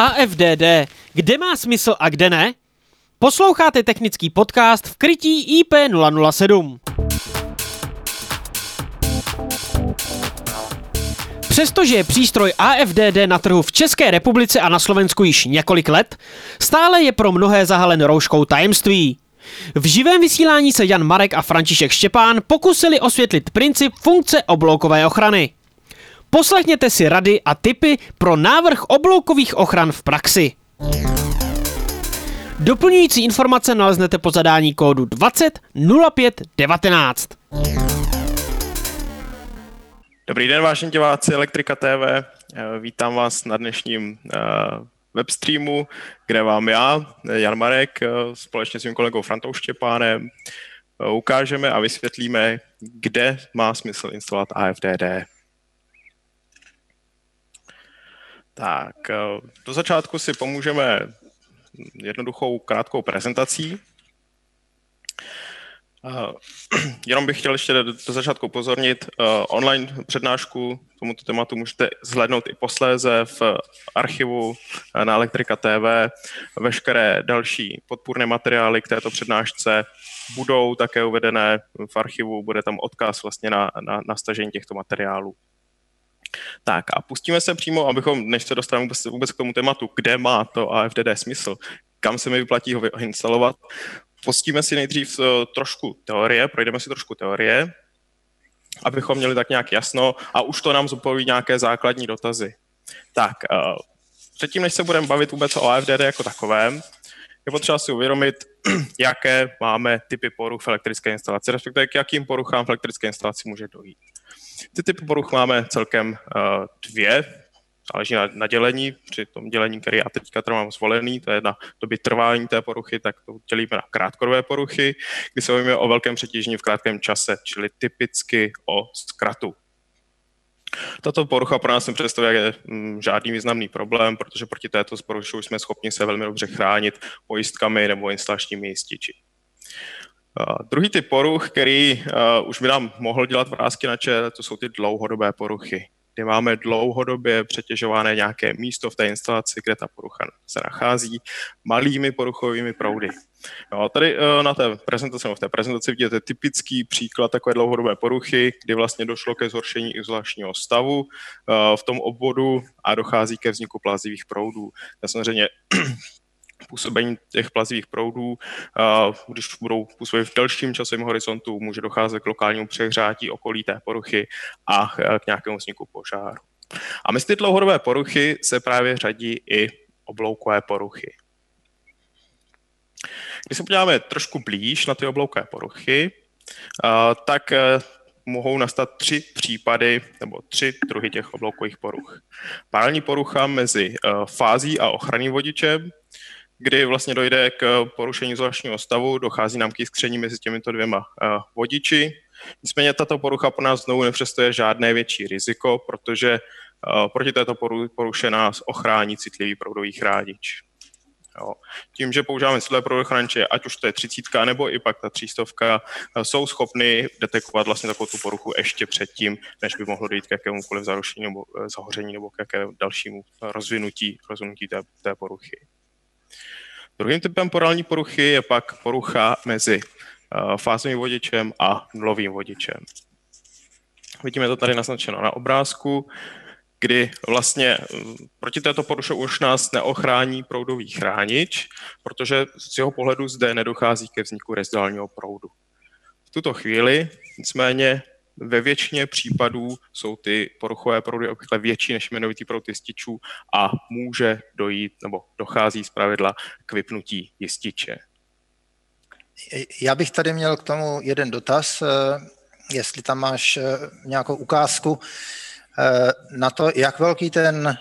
AFDD. Kde má smysl a kde ne? Posloucháte technický podcast v krytí IP007. Přestože je přístroj AFDD na trhu v České republice a na Slovensku již několik let, stále je pro mnohé zahalen rouškou tajemství. V živém vysílání se Jan Marek a František Štěpán pokusili osvětlit princip funkce obloukové ochrany. Poslechněte si rady a tipy pro návrh obloukových ochran v praxi. Doplňující informace naleznete po zadání kódu 20 05 19. Dobrý den, vážení diváci Elektrika TV. Vítám vás na dnešním eh, webstreamu, kde vám já, Jan Marek, eh, společně s mým kolegou Frantou Štěpánem eh, ukážeme a vysvětlíme, kde má smysl instalovat AFDD. Tak, eh, do začátku si pomůžeme jednoduchou krátkou prezentací. Uh, jenom bych chtěl ještě do, začátku upozornit, uh, online přednášku tomuto tématu můžete zhlédnout i posléze v archivu na Elektrika TV. Veškeré další podpůrné materiály k této přednášce budou také uvedené v archivu, bude tam odkaz vlastně na, na, na stažení těchto materiálů. Tak a pustíme se přímo, abychom, než se dostaneme vůbec, vůbec k tomu tématu, kde má to AFDD smysl, kam se mi vyplatí ho instalovat, pustíme si nejdřív eh, trošku teorie, projdeme si trošku teorie, abychom měli tak nějak jasno a už to nám zodpoví nějaké základní dotazy. Tak, uh, předtím, než se budeme bavit vůbec o AFDD jako takovém, je potřeba si uvědomit, jaké máme typy poruch v elektrické instalaci, respektive k jakým poruchám v elektrické instalaci může dojít. Ty typy poruch máme celkem uh, dvě, záleží na, na dělení, při tom dělení, který já teďka mám zvolený, to je na době trvání té poruchy, tak to dělíme na krátkodobé poruchy, kdy se bavíme o velkém přetížení v krátkém čase, čili typicky o zkratu. Tato porucha pro nás nepředstavuje mm, žádný významný problém, protože proti této poruše jsme schopni se velmi dobře chránit pojistkami nebo instalačními jističi. Uh, druhý typ poruch, který uh, už by nám mohl dělat vrázky na čele, to jsou ty dlouhodobé poruchy kdy máme dlouhodobě přetěžované nějaké místo v té instalaci, kde ta porucha se nachází, malými poruchovými proudy. No, tady uh, na té prezentaci, no, v té prezentaci vidíte typický příklad takové dlouhodobé poruchy, kdy vlastně došlo ke zhoršení izolačního stavu uh, v tom obvodu a dochází ke vzniku plazivých proudů. To samozřejmě působení těch plazivých proudů, když budou působit v delším časovém horizontu, může docházet k lokálnímu přehřátí okolí té poruchy a k nějakému vzniku požáru. A mezi ty dlouhodobé poruchy se právě řadí i obloukové poruchy. Když se podíváme trošku blíž na ty obloukové poruchy, tak e, mohou nastat tři případy nebo tři druhy těch obloukových poruch. Paralelní porucha mezi e, fází a ochranným vodičem, kdy vlastně dojde k porušení zvláštního stavu, dochází nám k jiskření mezi těmito dvěma uh, vodiči. Nicméně tato porucha pro nás znovu nepřestoje žádné větší riziko, protože uh, proti této poruše nás ochrání citlivý proudový chránič. Jo. Tím, že používáme citlivé proudové chrániče, ať už to je třicítka nebo i pak ta třístovka, jsou schopny detekovat vlastně takovou tu poruchu ještě předtím, než by mohlo dojít k jakémukoliv zarušení nebo zahoření nebo k jakému dalšímu rozvinutí, rozvinutí té, té poruchy. Druhým typem porální poruchy je pak porucha mezi uh, fázovým vodičem a nulovým vodičem. Vidíme to tady naznačeno na obrázku, kdy vlastně mm, proti této poruše už nás neochrání proudový chránič, protože z jeho pohledu zde nedochází ke vzniku reziduálního proudu. V tuto chvíli nicméně ve většině případů jsou ty poruchové proudy obvykle větší než jmenovitý proud jističů a může dojít nebo dochází z pravidla k vypnutí jističe. Já bych tady měl k tomu jeden dotaz, eh, jestli tam máš eh, nějakou ukázku eh, na to, jak velký ten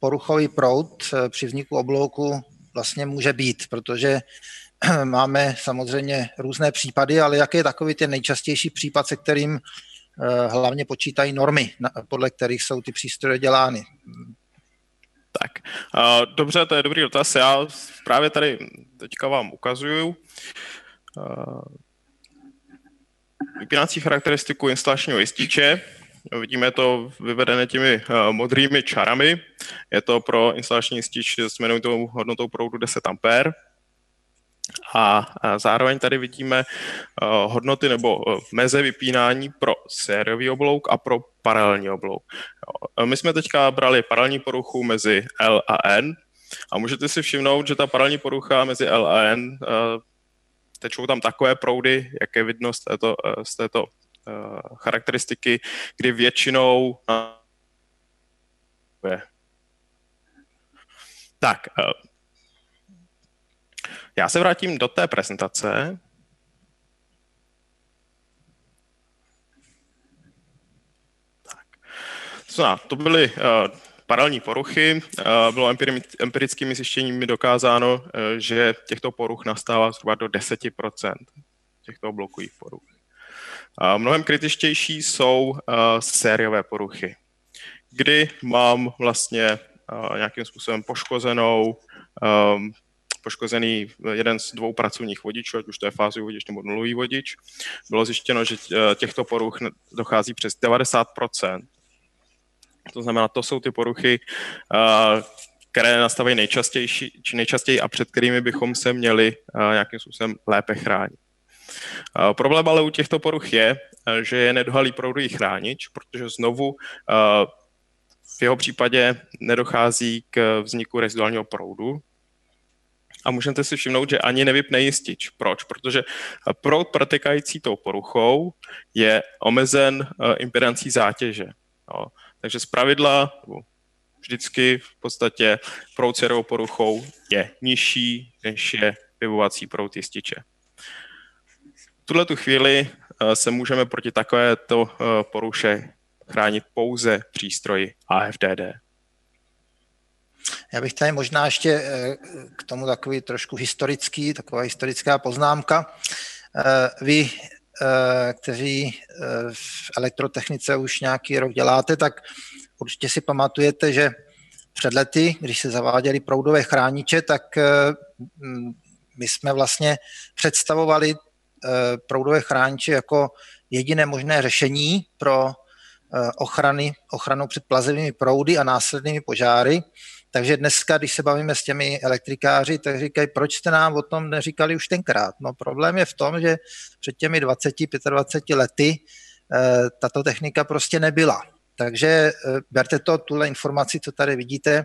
poruchový proud při vzniku oblouku vlastně může být, protože máme samozřejmě různé případy, ale jaký je takový ten nejčastější případ, se kterým eh, hlavně počítají normy, podle kterých jsou ty přístroje dělány? Tak, uh, dobře, to je dobrý dotaz. Já právě tady teďka vám ukazuju uh, vypínací charakteristiku instalačního jističe. Vidíme to vyvedené těmi modrými čarami. Je to pro instalační jistič s jmenujitou hodnotou proudu 10 A. A zároveň tady vidíme hodnoty nebo meze vypínání pro sériový oblouk a pro paralelní oblouk. My jsme teďka brali paralelní poruchu mezi L a N a můžete si všimnout, že ta paralelní porucha mezi L a N tečou tam takové proudy, jak je vidno z této, z této charakteristiky, kdy většinou tak, já se vrátím do té prezentace. Tak. To, byly uh, paralelní poruchy. Uh, bylo empirickými zjištěními dokázáno, uh, že těchto poruch nastává zhruba do 10% těchto blokových poruch. Mnohem kritičtější jsou sériové poruchy, kdy mám vlastně nějakým způsobem poškozenou poškozený jeden z dvou pracovních vodičů, ať už to je fázový vodič nebo nulový vodič. Bylo zjištěno, že eh, těchto poruch dochází přes 90%. To znamená, to jsou ty poruchy, eh, které nastavují nejčastější, či nejčastěji a před kterými bychom se měli eh, nějakým způsobem lépe chránit. Problém ale u těchto poruch je, že je nedohalý proudový chránič, protože znovu v jeho případě nedochází k vzniku reziduálního proudu, a můžete si všimnout, že ani nevypne jistič. Proč? Protože proud protékající tou poruchou je omezen uh, impedancí zátěže. Jo. Takže z pravidla vždycky v podstatě proud sérovou poruchou je nižší, než je vyvovací proud jističe. V tuhle tu chvíli uh, se můžeme proti takovéto poruše chránit pouze přístroji AFDD. Já bych tady možná ještě eh, k tomu takový trošku historický, taková historická poznámka. Eh, vy, eh, kteří v elektrotechnice už nějaký rok děláte, tak určitě si pamatujete, že před lety, když se zaváděly proudové chrániče, tak my jsme vlastně představovali proudové chrániče jako jediné možné řešení pro ochrany, ochranu před plazivými proudy a následnými požáry. Takže dneska, když se bavíme s těmi elektrikáři, tak říkají, proč jste nám o tom neříkali už tenkrát. No problém je v tom, že před těmi 20, 25 lety eh, tato technika prostě nebyla. Takže eh, berte to, tuhle informaci, co tady vidíte,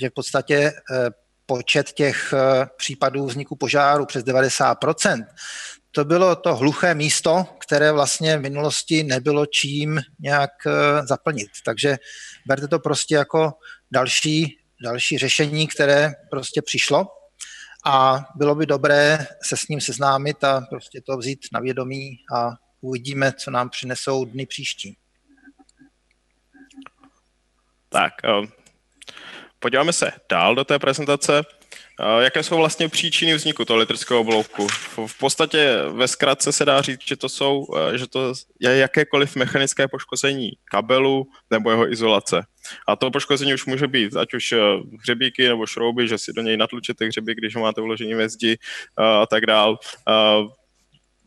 že v podstatě eh, počet těch případů vzniku požáru přes 90%, to bylo to hluché místo, které vlastně v minulosti nebylo čím nějak zaplnit. Takže berte to prostě jako další další řešení, které prostě přišlo a bylo by dobré se s ním seznámit a prostě to vzít na vědomí a uvidíme, co nám přinesou dny příští. Tak, eh, podíváme se dál do té prezentace. Jaké jsou vlastně příčiny vzniku toho elektrického oblouku? V podstatě ve zkratce se dá říct, že to, jsou, eh, že to je jakékoliv mechanické poškození kabelu nebo jeho izolace. A to poškození už může být ať už eh, hřebíky nebo šrouby, že si do něj natlučíte hřebík, když ho máte vložení ve zdi eh, a tak dál.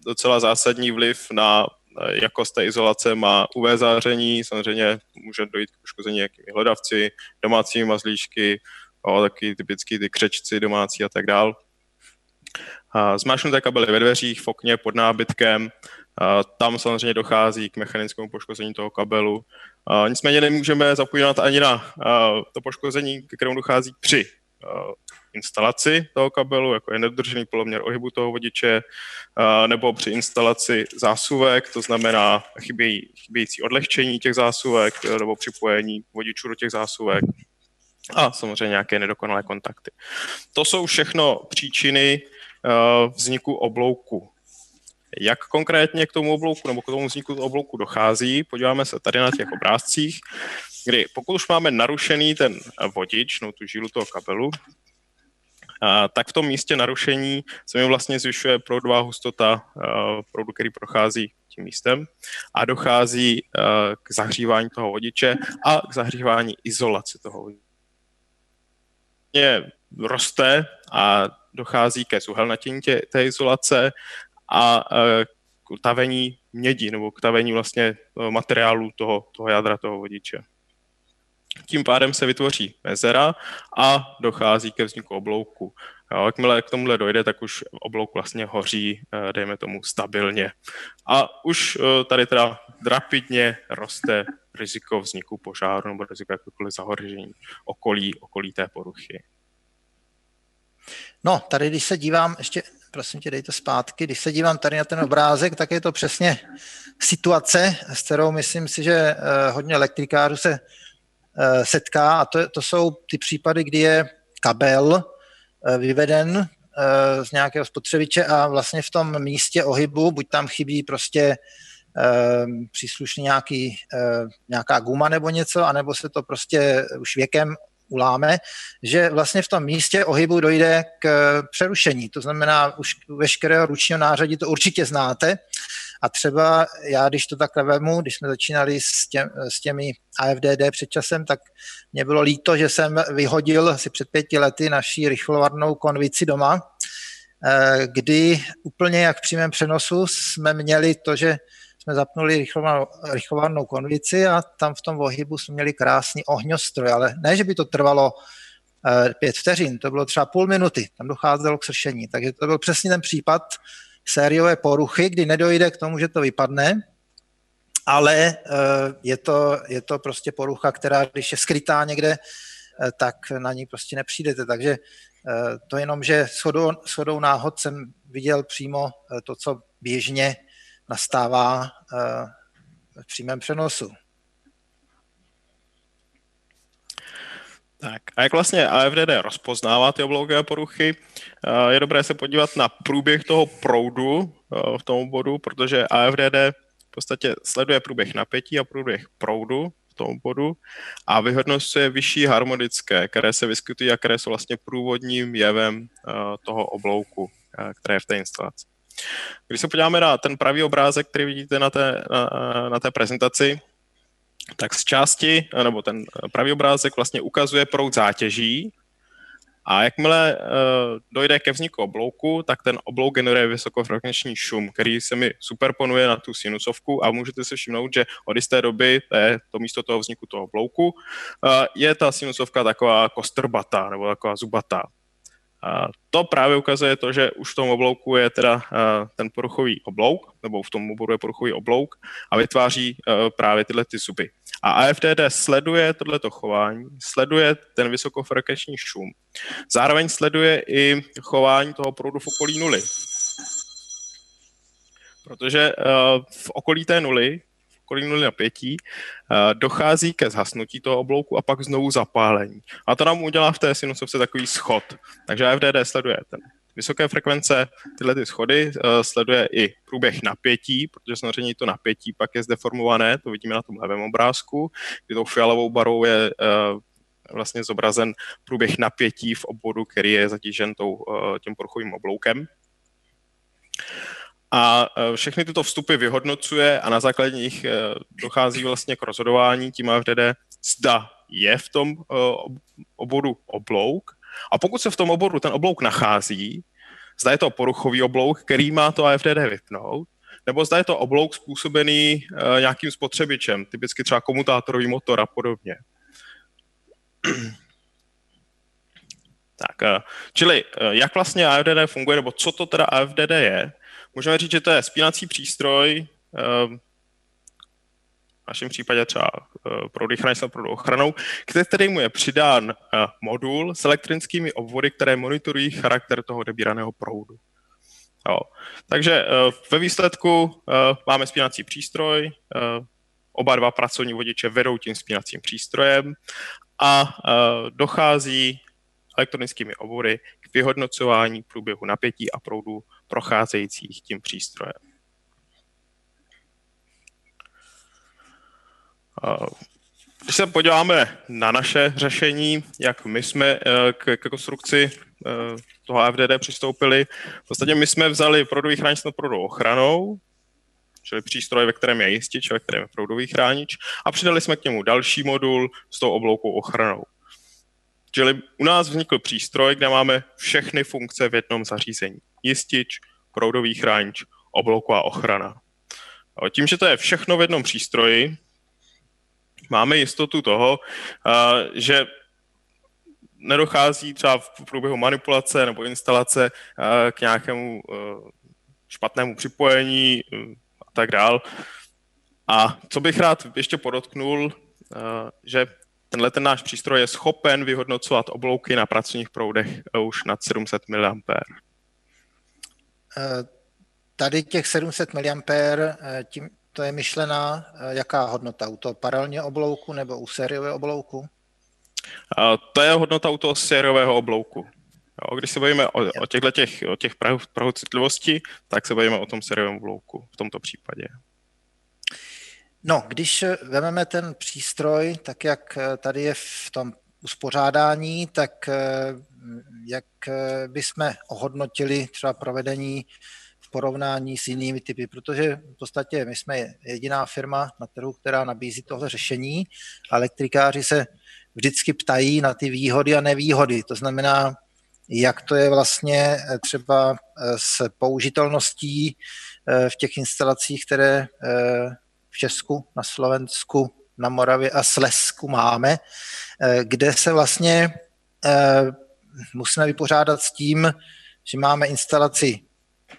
Docela zásadní vliv na jakost té izolace má UV záření, samozřejmě může dojít k poškození jakými hledavci, domácími mazlíčky, o, taky typicky ty křečci domácí a tak dál. Zmášnuté kabely ve dveřích, v okně, pod nábytkem, tam samozřejmě dochází k mechanickému poškození toho kabelu. Nicméně nemůžeme zapomínat ani na to poškození, ke kterému dochází při instalaci toho kabelu, jako je nedodržený poloměr ohybu toho vodiče, nebo při instalaci zásuvek, to znamená chybějí, chybějící odlehčení těch zásuvek nebo připojení vodičů do těch zásuvek a samozřejmě nějaké nedokonalé kontakty. To jsou všechno příčiny vzniku oblouku. Jak konkrétně k tomu oblouku nebo k tomu vzniku oblouku dochází, podíváme se tady na těch obrázcích, kdy pokud už máme narušený ten vodič, no tu žílu toho kabelu, a, tak v tom místě narušení se mi vlastně zvyšuje proudová hustota proudu, který prochází tím místem a dochází uh, k zahřívání toho vodiče a k zahřívání izolace toho vodiče. Roste a dochází ke zuhelnatění tě, té izolace a e, k tavení mědi nebo k tavení vlastně materiálu toho, toho jádra toho vodiče. Tím pádem se vytvoří mezera a dochází ke vzniku oblouku. Jo, jakmile k tomuhle dojde, tak už oblouk vlastně hoří, eh, dejme tomu, stabilně. A už tady teda rapidně roste riziko vzniku požáru nebo riziko jakékoliv zahoržení okolí, okolí té poruchy. No, tady když se dívám, ještě prosím tě, dej to zpátky, když se dívám tady na ten obrázek, tak je to přesně situace, s kterou myslím si, že eh, hodně elektrikářů se setká a to, to jsou ty případy, kdy je kabel Eh, vyveden eh, z nějakého spotřebiče a vlastně v tom místě ohybu, buď tam chybí prostě eh, příslušný nějaký, nějaká guma nebo něco, anebo se to prostě už věkem uláme, že vlastně v tom místě ohybu dojde k přerušení. To znamená, už veškerého ručního nářadí to určitě znáte. A třeba já, když to takhle vemu, když jsme začínali s, tě, s těmi AFDD před časem, tak mě bylo líto, že jsem vyhodil asi před pěti lety naší rychlovarnou konvici doma, eh, kdy úplně jak v přímém přenosu jsme měli to, že jsme zapnuli rychlovarnou konvici a tam v tom ohybu jsme měli krásný ohňostroj, ale ne, že by to trvalo eh, pět vteřin, to bylo třeba půl minuty, tam docházelo k sršení, takže to byl přesně ten případ sériové poruchy, kdy nedojde k tomu, že to vypadne, ale eh, je to, je to prostě porucha, která když je skrytá někde, eh, tak na ní prostě nepřijdete, takže to jenom, že shodou, shodou náhod jsem viděl přímo to, co běžně nastává eh, v přímém přenosu. Tak a jak vlastně AFDD rozpoznává ty obloukové poruchy? Eh, je dobré se podívat na průběh toho proudu eh, v tom bodu, protože AFDD v podstatě sleduje průběh napětí a průběh proudu v tom bodu a vyhodnocuje vyšší harmonické, které se vyskytují a které jsou vlastně průvodním jevem toho oblouku, které je v té instalaci. Když se podíváme na ten pravý obrázek, který vidíte na té, na, na té prezentaci, tak z části, nebo ten pravý obrázek vlastně ukazuje proud zátěží a jakmile uh, dojde ke vzniku oblouku, tak ten oblouk generuje vysokofrekvenční šum, který se mi superponuje na tu sinusovku a můžete si všimnout, že od jisté doby, to je to místo toho vzniku toho oblouku, uh, je ta sinusovka taková kostrbatá nebo taková zubatá. A to právě ukazuje to, že už v tom oblouku je teda ten poruchový oblouk, nebo v tom oboru je poruchový oblouk a vytváří právě tyhle ty zuby. A AFDD sleduje tohleto chování, sleduje ten vysokofrekvenční šum. Zároveň sleduje i chování toho proudu v okolí nuly. Protože v okolí té nuly okolí nuly napětí, eh, dochází ke zhasnutí toho oblouku a pak znovu zapálení. A to nám udělá v té sinusovce takový schod. Takže FDD sleduje ten vysoké frekvence, tyhle ty schody, uh, sleduje i průběh napětí, protože samozřejmě to napětí pak je zdeformované, to vidíme na tom levém obrázku, kdy tou fialovou barou je uh, vlastně zobrazen průběh napětí v obvodu, který je zatížen tou, tím poruchovým obloukem a e, všechny tyto vstupy vyhodnocuje a na základě nich e, dochází vlastně k rozhodování tím AFDD, zda je v tom e, oboru oblouk a pokud se v tom oboru ten oblouk nachází, zda je to poruchový oblouk, který má to AFDD vypnout, nebo zda je to oblouk způsobený nějakým spotřebičem, typicky třeba komutátorový motor a podobně. Tak, čili jak vlastně AFDD funguje, nebo co to teda AFDD je, Můžeme říct, že to je spínací přístroj, ehm, v našem případě třeba eh, pro dýchání s pro ochranou, který mu je přidán eh, modul s elektrickými obvody, které monitorují charakter toho odebíraného proudu. Jo. Takže eh, ve výsledku máme spínací přístroj, oba dva pracovní vodiče vedou tím spínacím přístrojem a dochází elektronickými obvody vyhodnocování průběhu napětí a proudu procházejících tím přístrojem. Když se podíváme na naše řešení, jak my jsme eh, k, k konstrukci eh, toho AFDD přistoupili, v podstatě my jsme vzali proudový chránič nad proudovou ochranou, čili přístroj, ve kterém je jistič, ve kterém je proudový chránič, a přidali jsme k němu další modul s tou obloukou ochranou. Čili u nás vznikl přístroj, kde máme všechny funkce v jednom zařízení. Jistič, proudový chránič, oblouková ochrana. Tím, že to je všechno v jednom přístroji, máme jistotu toho, že nedochází třeba v průběhu manipulace nebo instalace k nějakému špatnému připojení a tak dál. A co bych rád ještě podotknul, že tenhle ten náš přístroj je schopen vyhodnocovat oblouky na pracovních proudech už nad 700 mA. Tady těch 700 mA, tím, to je myšlená jaká hodnota? U toho paralelně oblouku nebo u sériového oblouku? To je hodnota u toho sériového oblouku. Jo, když se bavíme o, o těchto těch, o těch prahu, prahu citlivosti, tak se bavíme o tom sériovém oblouku v tomto případě. No, když vezmeme ten přístroj, tak jak tady je v tom uspořádání, tak jak bychom ohodnotili třeba provedení v porovnání s jinými typy, protože v podstatě my jsme jediná firma na trhu, která nabízí tohle řešení a elektrikáři se vždycky ptají na ty výhody a nevýhody. To znamená, jak to je vlastně třeba s použitelností v těch instalacích, které v Česku, na Slovensku, na Moravě a Slesku máme, kde se vlastně musíme vypořádat s tím, že máme instalaci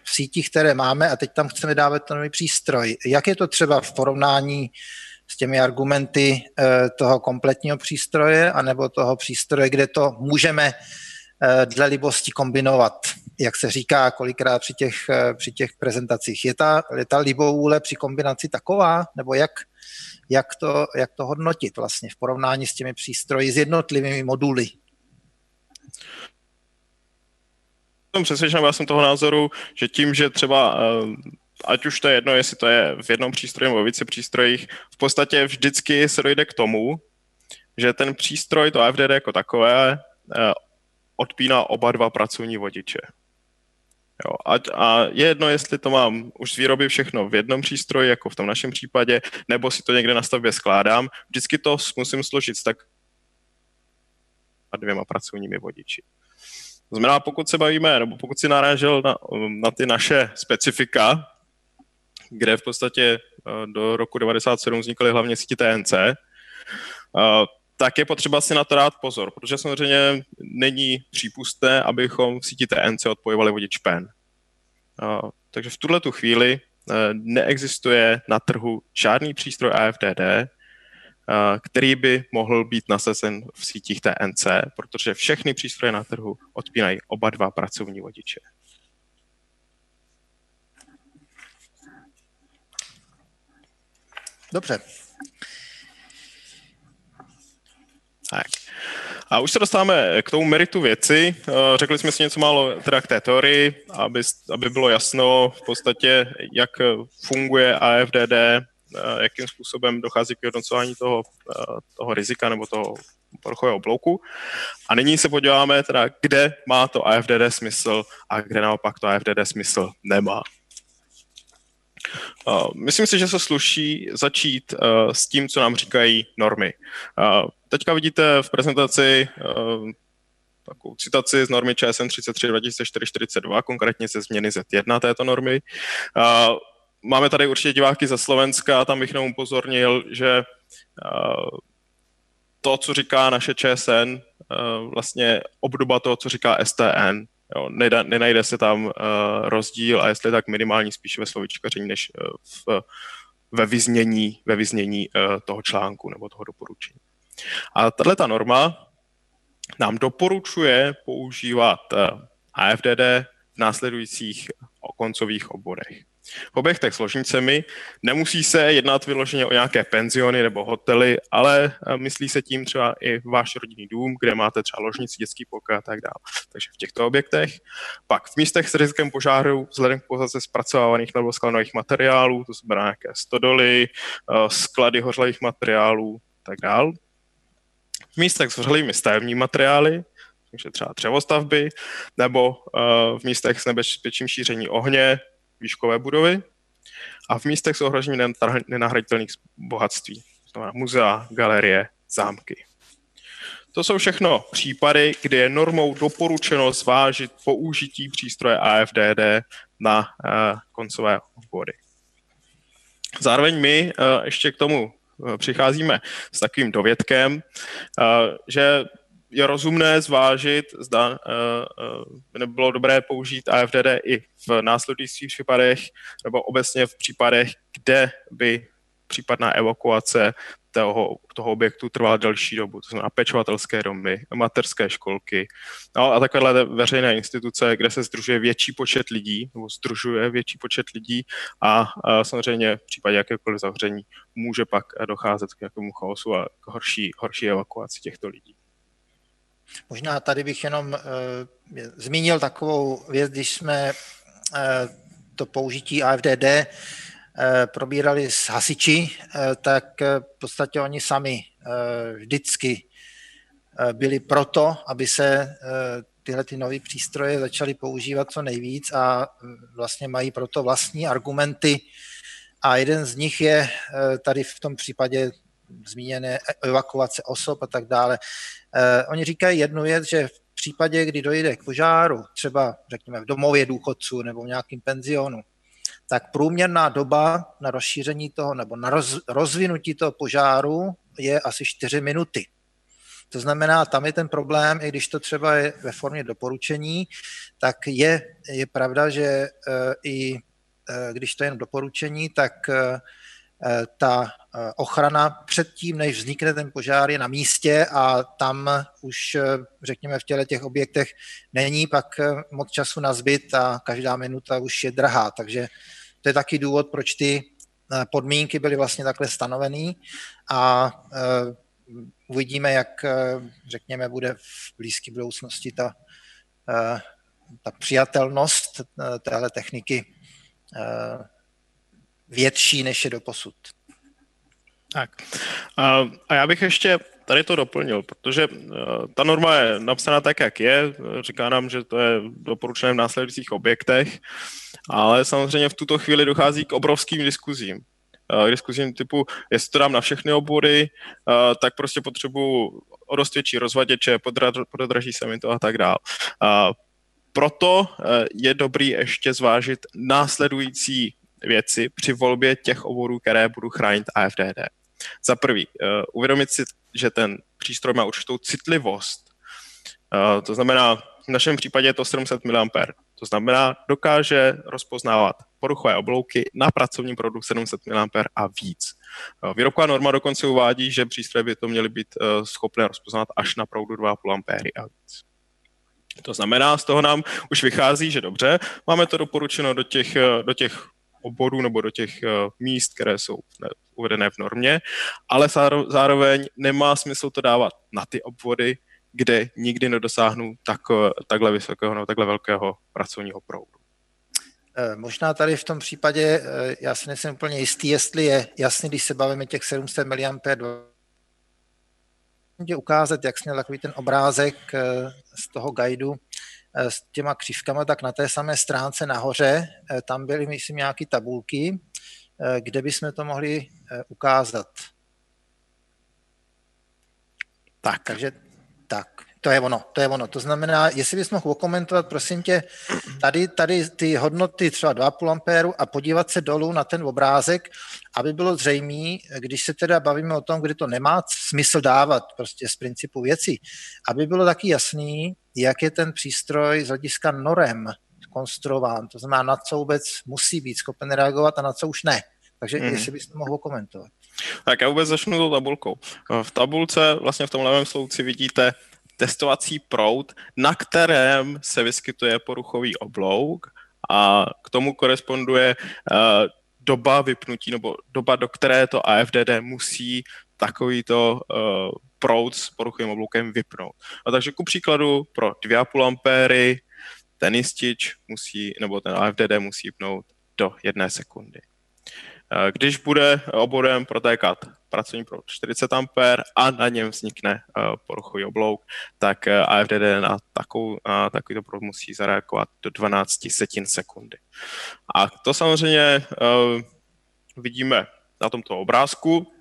v sítích, které máme a teď tam chceme dávat ten nový přístroj. Jak je to třeba v porovnání s těmi argumenty toho kompletního přístroje anebo toho přístroje, kde to můžeme dle libosti kombinovat, jak se říká kolikrát při těch, při těch prezentacích. Je ta, je ta libovůle při kombinaci taková, nebo jak, jak, to, jak to hodnotit vlastně v porovnání s těmi přístroji, s jednotlivými moduly? Jsem přesvědčen, já jsem toho názoru, že tím, že třeba ať už to je jedno, jestli to je v jednom přístroji nebo více přístrojích, v podstatě vždycky se dojde k tomu, že ten přístroj, to AFDD jako takové, odpíná oba dva pracovní vodiče. Jo, a, a je jedno, jestli to mám už z výroby všechno v jednom přístroji, jako v tom našem případě, nebo si to někde na stavbě skládám. Vždycky to musím složit tak a dvěma pracovními vodiči. To znamená, pokud se bavíme, nebo pokud si narážel na, na ty naše specifika, kde v podstatě do roku 97 vznikaly hlavně síti TNC, tak je potřeba si na to dát pozor, protože samozřejmě není přípustné, abychom v síti TNC odpojovali vodič PEN. Takže v tuhle tu chvíli neexistuje na trhu žádný přístroj AFDD, který by mohl být nasazen v sítích TNC, protože všechny přístroje na trhu odpínají oba dva pracovní vodiče. Dobře. Tak. A už se dostáváme k tomu meritu věci. Řekli jsme si něco málo teda k té teorii, aby, aby bylo jasno v podstatě, jak funguje AFDD, jakým způsobem dochází k vyhodnocování toho, toho rizika nebo toho poruchového blouku. A nyní se podíváme teda, kde má to AFDD smysl a kde naopak to AFDD smysl nemá. Myslím si, že se sluší začít s tím, co nám říkají normy. Teďka vidíte v prezentaci takovou citaci z normy ČSN 33 2042, konkrétně ze změny Z1 této normy. Máme tady určitě diváky ze Slovenska, tam bych jenom upozornil, že to, co říká naše ČSN, vlastně obdoba toho, co říká STN, Jo, nenajde se tam rozdíl a jestli tak minimální spíš ve slovičkaření než v, ve vyznění, ve vyznění toho článku nebo toho doporučení. A tahle ta norma nám doporučuje používat uh, AFDD v následujících koncových oborech. V objektech s ložnicemi nemusí se jednat vyloženě o nějaké penziony nebo hotely, ale eh, myslí se tím třeba i váš rodinný dům, kde máte třeba ložnici, dětský pokoj a tak dále. Takže v těchto objektech. Pak v místech s rizikem požáru vzhledem k pozace zpracovávaných nebo skladových materiálů, to znamená nějaké stodoly, eh, sklady hořlavých materiálů a tak dále. V místech s hořelými stavebními materiály, takže třeba dřevostavby, nebo uh, v místech s nebezpečím šíření ohně, výškové budovy a v místech s ohrožením nenahraditelných bohatství. To znamená muzea, galerie, zámky. To jsou všechno případy, kdy je normou doporučeno zvážit použití přístroje AFDD na uh, koncové obvody. Zároveň my uh, ještě k tomu přicházíme s takovým dovědkem, uh, že je rozumné zvážit, zda uh, by nebylo dobré použít AFDD i v následujících případech, nebo obecně v případech, kde by případná evakuace toho, toho objektu trvala delší dobu, to znamená pečovatelské domy, materské školky no a takovéhle veřejné instituce, kde se združuje větší počet lidí, nebo združuje větší počet lidí a, a samozřejmě v případě jakékoliv zavření může pak docházet k nějakému chaosu a k horší, horší evakuaci těchto lidí. Možná tady bych jenom uh, zmínil takovou věc, když jsme uh, to použití AFDD probírali s hasiči, uh, tak uh, v podstatě oni sami vždycky byli proto, aby se tyhle ty nové přístroje začaly používat co nejvíc a vlastně mají proto vlastní argumenty. A jeden z nich je tady v tom případě zmíněné evakuace osob a tak dále. Eh, oni říkají jednu věc, že v případě, kdy dojde k požáru, třeba řekněme v domově důchodců nebo v nějakém penzionu, tak průměrná doba na rozšíření toho nebo na roz, rozvinutí toho požáru je asi 4 minuty. To znamená, tam je ten problém, i když to třeba je ve formě doporučení, tak je, je pravda, že e, i e, když to je jen doporučení, tak Eh, ta eh, ochrana předtím, než vznikne ten požár, je na místě a tam už, eh, řekněme, v těle těch objektech není pak moc času na zbyt a každá minuta už je drahá. Takže to je taky důvod, proč ty podmínky byly vlastně takhle stanovený a uvidíme, jak, řekněme, bude v blízké budoucnosti ta, ta přijatelnost téhle techniky větší, než je do posud. Tak. A já bych ještě tady to doplnil, protože e, ta norma je napsána tak, jak je. Říká nám, že to je doporučené v následujících objektech, ale samozřejmě v tuto chvíli dochází k obrovským diskuzím. K diskuzím typu, jestli to dám na všechny obory, e, tak prostě potřebuji o dost větší rozvaděče, podraží se mi to a tak dále. Proto e, je dobrý ještě zvážit následující věci při volbě těch oborů, které budu chránit AFDD. Za prvý, uh, uvědomit si, že ten přístroj má určitou citlivost. Uh, to znamená, v našem případě je to 700 mA. To znamená, dokáže rozpoznávat poruchové oblouky na pracovní produkt 700 mA a víc. Uh, výrobková norma dokonce uvádí, že přístroje by to měly být schopné rozpoznat až na proudu 2,5 A a víc. To znamená, z toho nám už vychází, že dobře, máme to doporučeno do těch, do těch oborů nebo do těch uh, míst, které jsou uvedené v normě, ale zároveň nemá smysl to dávat na ty obvody, kde nikdy nedosáhnu tak, takhle vysokého nebo takhle velkého pracovního proudu. Eh, možná tady v tom případě, eh, já si nejsem úplně jistý, jestli je jasný, když se bavíme těch 700 mAh, ukázat, jak jsme takový ten obrázek z toho guidu, Eh, s těma křivkama, tak na té samé stránce nahoře eh, tam byly, myslím, nějaké tabulky, eh, kde bychom to mohli ukázat. Tak. Takže tak, to je ono, to je ono. To znamená, jestli bys mohl okomentovat, prosím tě, tady, tady ty hodnoty třeba 2,5 ampéru a podívat se dolů na ten obrázek, aby bylo zřejmé, když se teda bavíme o tom, kdy to nemá smysl dávat prostě z principu věcí, aby bylo taky jasný, jak je ten přístroj z hlediska norem konstruován, to znamená, na co vůbec musí být schopen reagovat a na co už ne. Takže mm. jestli byste mohl komentovat. Tak já vůbec začnu tou tabulkou. V tabulce vlastně v tom levém slouci vidíte testovací proud, na kterém se vyskytuje poruchový oblouk a k tomu koresponduje uh, doba vypnutí nebo doba, do které to AFDD musí takovýto uh, proud s poruchovým obloukem vypnout. A takže ku příkladu pro 2,5 ampéry ten jistič musí, nebo ten AFDD musí vypnout do jedné sekundy. Eh, když bude oborem protékat pracovní proud 40 A a na něm vznikne eh, poruchový oblouk, tak eh, AFDD na, takovou, na takovýto proud musí zareagovat do 12 setin sekundy. A to samozřejmě vidíme na tomto obrázku.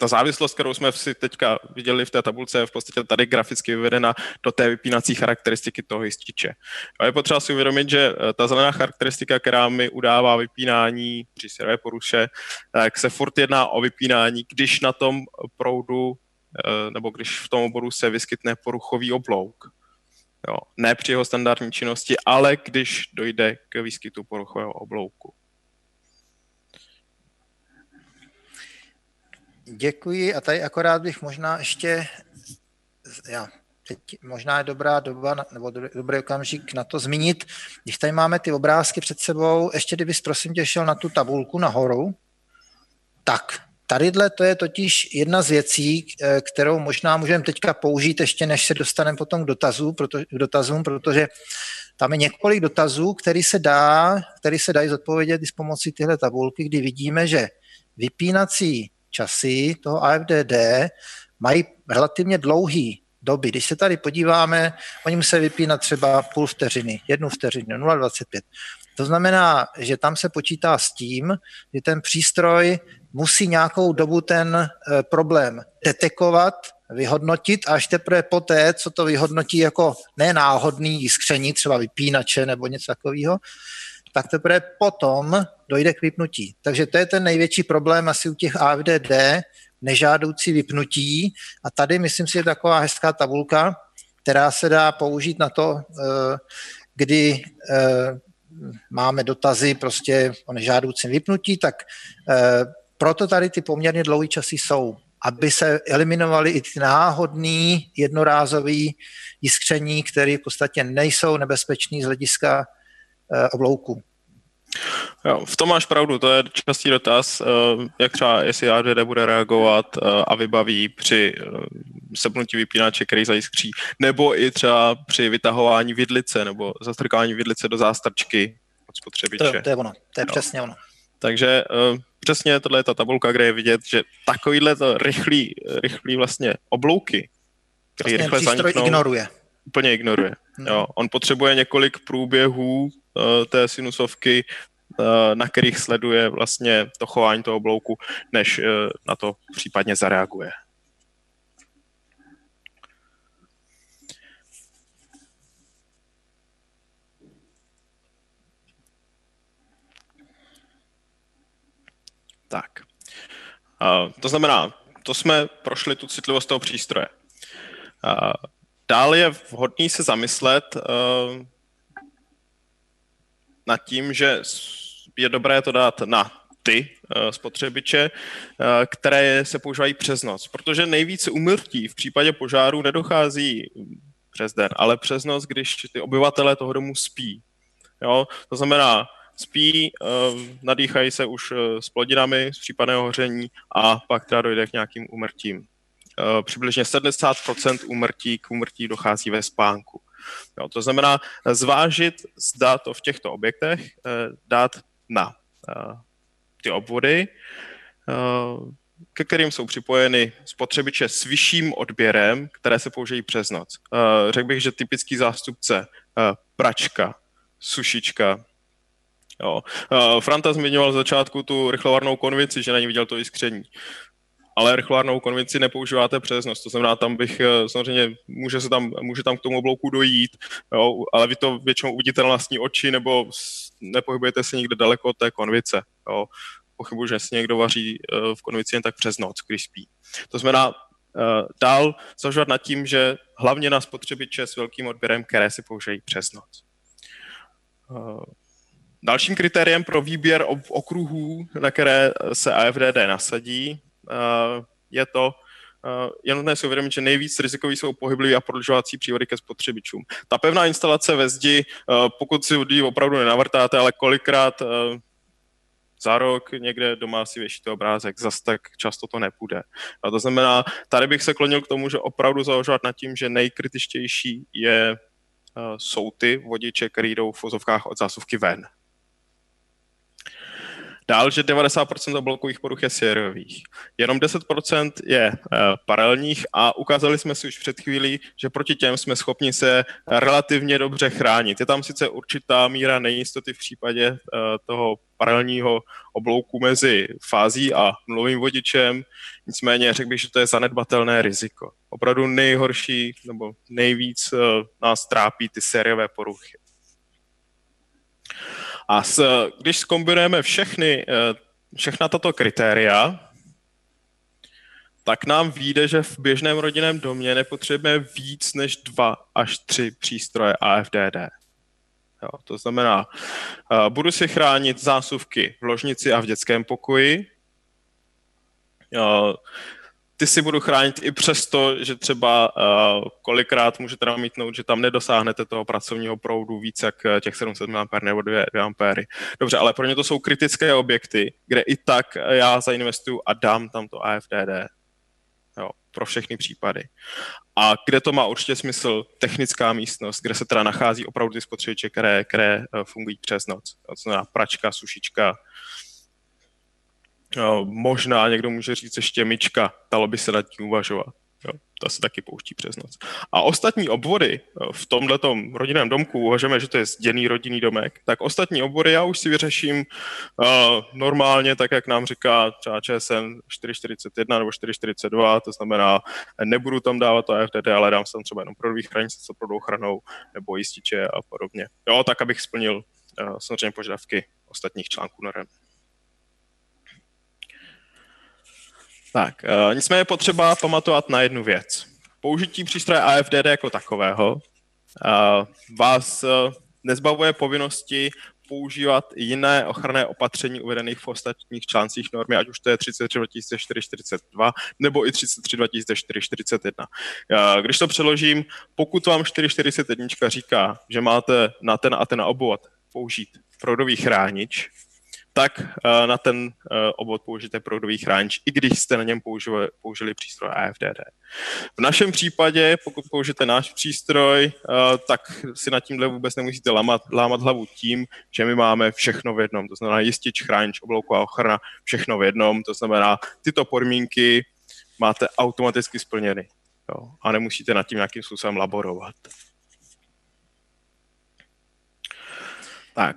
Ta závislost, kterou jsme si teďka viděli v té tabulce, je v podstatě tady graficky vyvedena do té vypínací charakteristiky toho jističe. A je potřeba si uvědomit, že eh, ta zelená charakteristika, která mi udává vypínání při servé poruše, tak se furt jedná o vypínání, když na tom proudu eh, nebo když v tom oboru se vyskytne poruchový oblouk. Jo, ne při jeho standardní činnosti, ale když dojde k výskytu poruchového oblouku. Děkuji a tady akorát bych možná ještě, já, teď možná je dobrá doba, nebo dobrý okamžik na to zmínit, když tady máme ty obrázky před sebou, ještě kdybys prosím tě šel na tu tabulku nahoru, tak tadyhle to je totiž jedna z věcí, kterou možná můžeme teďka použít ještě, než se dostaneme potom k, dotazu, proto, k dotazům, protože tam je několik dotazů, který se, dá, který se dají zodpovědět i s pomocí tyhle tabulky, kdy vidíme, že vypínací časy toho AFDD mají relativně dlouhý doby. Když se tady podíváme, oni musí vypínat třeba půl vteřiny, jednu vteřinu, 0,25. To znamená, že tam se počítá s tím, že ten přístroj musí nějakou dobu ten eh, problém detekovat, vyhodnotit a až teprve poté, co to vyhodnotí jako nenáhodný jiskření, třeba vypínače nebo něco takového, tak teprve potom dojde k vypnutí. Takže to je ten největší problém asi u těch AFDD, nežádoucí vypnutí. A tady myslím si, je taková hezká tabulka, která se dá použít na to, eh, kdy eh, máme dotazy prostě o nežádoucím vypnutí, tak eh, proto tady ty poměrně dlouhé časy jsou, aby se eliminovaly i ty náhodný jednorázový jiskření, které v podstatě nejsou nebezpečný z hlediska oblouku. Jo, v tom máš pravdu, to je častý dotaz, eh, jak třeba jestli ADD bude reagovat eh, a vybaví při eh, sepnutí vypínače, který zajiskří, nebo i třeba při vytahování vidlice nebo zastrkání vidlice do zástrčky od spotřebiče. To, to je ono, to je jo. přesně ono. Takže přesně tohle je ta tabulka, kde je vidět, že takovýhle to rychlý, rychlý vlastně oblouky, který vlastně rychle zaniknou, ignoruje. úplně ignoruje. Hmm. Jo, on potřebuje několik průběhů té sinusovky, eh, na kterých sleduje vlastně to chování toho oblouku, než eh, na to případně zareaguje. Tak. to znamená, to jsme prošli tu citlivost toho přístroje. dále je vhodný se zamyslet, nad tím, že je dobré to dát na ty uh, spotřebiče, uh, které se používají přes noc. Protože nejvíce umrtí v případě požáru nedochází přes den, ale přes noc, když ty obyvatelé toho domu spí. Jo? To znamená, spí, uh, nadýchají se už s plodinami z případného hoření a pak teda dojde k nějakým umrtím. Přibližně 70% umrtí k umrtí dochází ve spánku. Jo, to znamená zvážit, zda to v těchto objektech eh, dát na eh, ty obvody, eh, ke kterým jsou připojeny spotřebiče s vyšším odběrem, které se použijí přes noc. Řekl bych, že typický zástupce pračka, sušička, Jo. Franta zmiňoval z začátku tu rychlovarnou konvici, že na ní viděl to jiskření ale rychlárnou konvici nepoužíváte přes noc. To znamená, tam bych eh, samozřejmě, může, se tam, může tam k tomu oblouku dojít, jo, ale vy to většinou uvidíte na vlastní oči nebo nepohybujete se někde daleko od té konvice. Jo. Pochybuji, že si někdo vaří eh, v konvici jen tak přes noc, když spí. To znamená, eh, dál zvažovat nad tím, že hlavně na spotřebiče s velkým odběrem, které si použijí přes noc. Dalším kritériem pro výběr okruhů, na které se AFDD nasadí, je to, eh, je nutné si uvědomit, že nejvíc rizikový jsou pohyblivé a prodlužovací přívody ke spotřebičům. Ta pevná instalace ve zdi, eh, pokud si ji opravdu nenavrtáte, ale kolikrát za rok někde doma si věšíte obrázek, zas tak často to nepůjde. A to znamená, tady bych se klonil k tomu, že opravdu zaužívat nad tím, že nejkritičtější je, jsou ty vodiče, které jdou v vozovkách od zásuvky ven. Dál, že 90% obloukových poruch je sériových. Jenom 10% je uh, paralelních a ukázali jsme si už před chvílí, že proti těm jsme schopni se relativně dobře chránit. Je tam sice určitá míra nejistoty v případě uh, toho paralelního oblouku mezi fází a nulovým vodičem, nicméně řekl bych, že to je zanedbatelné riziko. Opravdu nejhorší nebo nejvíc uh, nás trápí ty sériové poruchy. A s, když zkombinujeme všechny, eh, všechna tato kritéria, tak nám vyjde, že v běžném rodinném domě nepotřebujeme víc než dva až tři přístroje AFDD. Jo, to znamená, uh, budu si chránit zásuvky v ložnici a v dětském pokoji. Ty si budu chránit i přesto, že třeba uh, kolikrát můžete namítnout, že tam nedosáhnete toho pracovního proudu víc jak eh, těch 700 mA nebo 2, 2 A. Dobře, ale pro ně to jsou kritické objekty, kde i tak já zainvestuju a dám tam to AFDD. Jo, pro všechny případy. A kde to má určitě smysl, technická místnost, kde se teda nachází opravdu ty spotřebiče, které, které eh, fungují přes noc. To znamená pračka, sušička, možná někdo může říct ještě myčka, dalo by se nad tím uvažovat. Jo, to se taky pouští přes noc. A ostatní obvody v tomhle rodinném domku, uvažujeme, že to je zděný rodinný domek, tak ostatní obvody já už si vyřeším uh, normálně, tak jak nám říká třeba ČSN 441 nebo 442, to znamená, nebudu tam dávat to AFDD, ale dám tam třeba jenom prodový chranice s opravdu ochranou nebo jističe a podobně. Jo, tak abych splnil uh, samozřejmě požadavky ostatních článků norem. Tak, uh, nicméně je potřeba pamatovat na jednu věc. Použití přístroje AFDD jako takového uh, vás uh, nezbavuje povinnosti používat jiné ochranné opatření uvedených v ostatních článcích normy, ať už to je 33 2042 nebo i 33 2041. Když to přeložím, pokud vám 441 říká, že máte na ten a ten obvod použít proudový chránič, tak eh, na ten eh, obvod použijete proudový chránič, i když jste na něm použili, použili přístroj AFDD. V našem případě, pokud použijete náš přístroj, eh, tak si nad tímhle vůbec nemusíte lámat, lámat hlavu tím, že my máme všechno v jednom. To znamená jistič, chránič, oblouková ochrana, všechno v jednom. To znamená, tyto podmínky máte automaticky splněny. Jo, a nemusíte nad tím nějakým způsobem laborovat. Tak,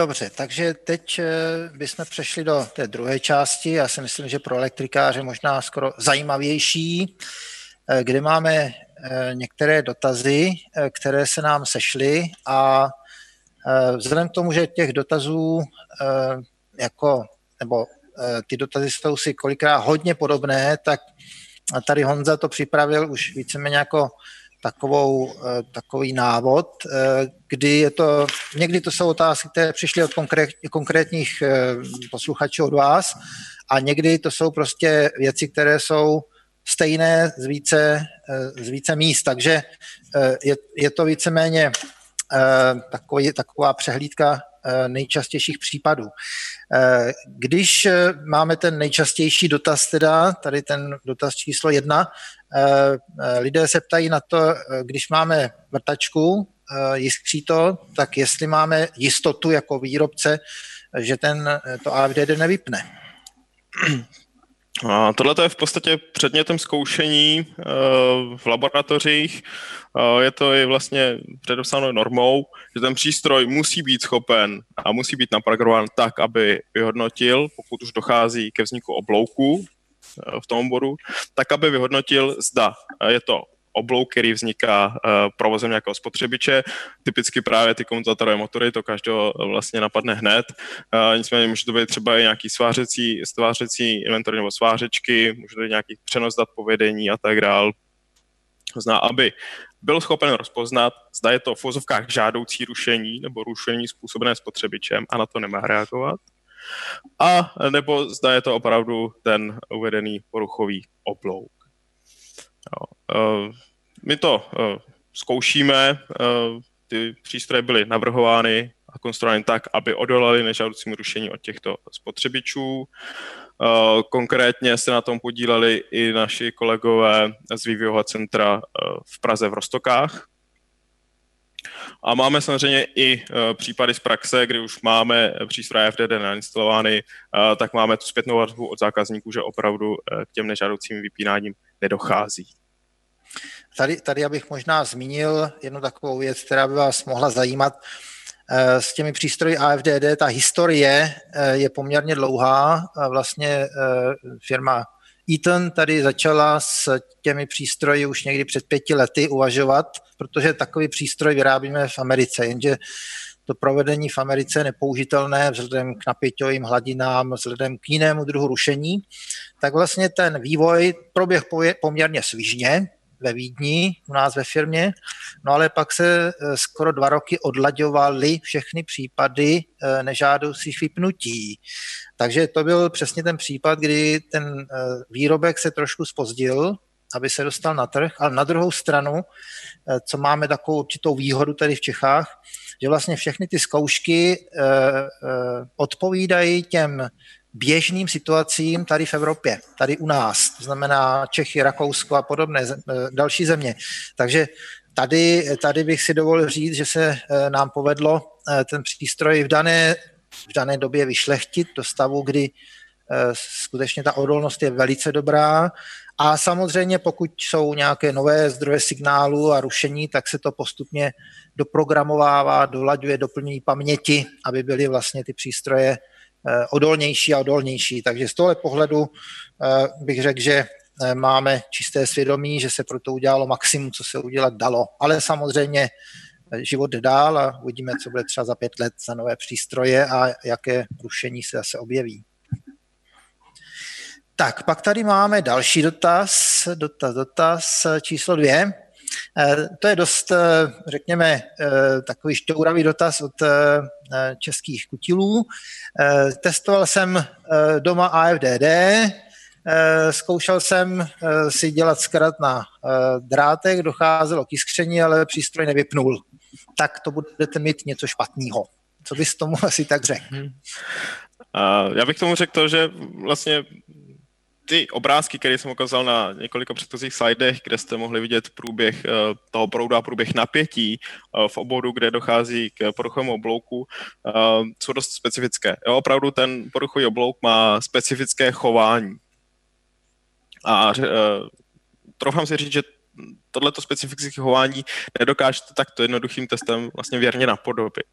Dobře, takže teď eh, bychom přešli do té druhé části. Já si myslím, že pro elektrikáře možná skoro zajímavější, eh, kde máme eh, některé dotazy, které se nám sešly a vzhledem k tomu, že těch dotazů jako, nebo ty dotazy jsou si kolikrát hodně podobné, tak tady Honza to připravil už víceméně jako takovou, eh, takový návod, eh, kdy je to, někdy to jsou otázky, které přišly od konkrét, konkrétních eh, posluchačů od vás a někdy to jsou prostě věci, které jsou stejné z více, z více míst, takže je, je to víceméně takový, taková přehlídka nejčastějších případů. Když máme ten nejčastější dotaz, teda tady ten dotaz číslo jedna, Eh, eh, lidé se ptají na to, eh, když máme vrtačku, jiskří to, tak jestli máme jistotu jako výrobce, že ten, to AFDD nevypne. Tohle je v podstatě předmětem zkoušení v laboratořích. Je to i vlastně předepsáno normou, že ten přístroj musí být schopen a musí být naprogramován tak, aby vyhodnotil, pokud už dochází ke vzniku oblouku v tom oboru, tak aby vyhodnotil, zda je to oblouk, který vzniká uh, provozem nějakého spotřebiče. Typicky právě ty komutátorové motory, to každého vlastně napadne hned. Uh, nicméně může to být třeba i nějaký svářecí, svářecí inventory nebo svářečky, může to být nějaký přenos dat povedení a tak dál. To znamená, aby byl schopen rozpoznat, zda je to v vozovkách žádoucí rušení nebo rušení způsobené spotřebičem a na to nemá reagovat a nebo zda je to opravdu ten uvedený poruchový oblouk. Jo. E, my to e, zkoušíme, e, ty přístroje byly navrhovány a konstruovány tak, aby odolali nežádoucímu rušení od těchto spotřebičů. Konkrétně se na tom podíleli i naši kolegové z vývojového centra v Praze v Rostokách. A máme samozřejmě i případy z praxe, kdy už máme přístroje FDD nainstalovány, tak máme tu zpětnou vazbu od zákazníků, že opravdu k těm nežádoucím vypínáním nedochází. Tady, tady abych možná zmínil jednu takovou věc, která by vás mohla zajímat. Eh, s těmi přístroji AFDD ta historie eh, je poměrně dlouhá. Vlastně eh, firma Eaton tady začala s těmi přístroji už někdy před pěti lety uvažovat, protože takový přístroj vyrábíme v Americe, jenže to provedení v Americe je nepoužitelné vzhledem k napěťovým hladinám, vzhledem k jinému druhu rušení, tak vlastně ten vývoj proběh poměrně svižně, ve Vídni, u nás ve firmě, no ale pak se eh, skoro dva roky odlaďovaly všechny případy eh, nežádoucích vypnutí. Takže to byl přesně ten případ, kdy ten eh, výrobek se trošku spozdil, aby se dostal na trh, ale na druhou stranu, co máme takovou určitou výhodu tady v Čechách, že vlastně všechny ty zkoušky odpovídají těm běžným situacím tady v Evropě, tady u nás, to znamená Čechy, Rakousko a podobné eh, další země. Takže tady, tady bych si dovolil říct, že se eh, nám povedlo eh, ten přístroj v dané, v dané době vyšlechtit do stavu, kdy skutečně ta odolnost je velice dobrá a samozřejmě pokud jsou nějaké nové zdroje signálu a rušení, tak se to postupně doprogramovává, dolaďuje, doplňují paměti, aby byly vlastně ty přístroje odolnější a odolnější. Takže z tohle pohledu eh, bych řekl, že eh, máme čisté svědomí, že se pro to udělalo maximum, co se udělat dalo. Ale samozřejmě život dál a uvidíme, co bude třeba za pět let za nové přístroje a jaké rušení se zase objeví. Tak, pak tady máme další dotaz, dotaz, dotaz číslo dvě. Eh, to je dost, eh, řekněme, eh, takový šťouravý dotaz od českých kutilů. Testoval jsem doma AFDD, zkoušel jsem si dělat zkrat na drátek, docházelo k jiskření, ale přístroj nevypnul. Tak to budete mít něco špatného. Co bys tomu asi tak řekl? Hmm. Já bych tomu řekl to, že vlastně ty obrázky, které jsem ukázal na několika předchozích slidech, kde jste mohli vidět průběh eh, toho proudu a průběh napětí eh, v oboru, kde dochází k poruchovému oblouku, eh, jsou dost specifické. Jo, opravdu ten poruchový oblouk má specifické chování. A troufám si říct, že tohleto specifické chování nedokážete takto jednoduchým testem vlastně věrně napodobit.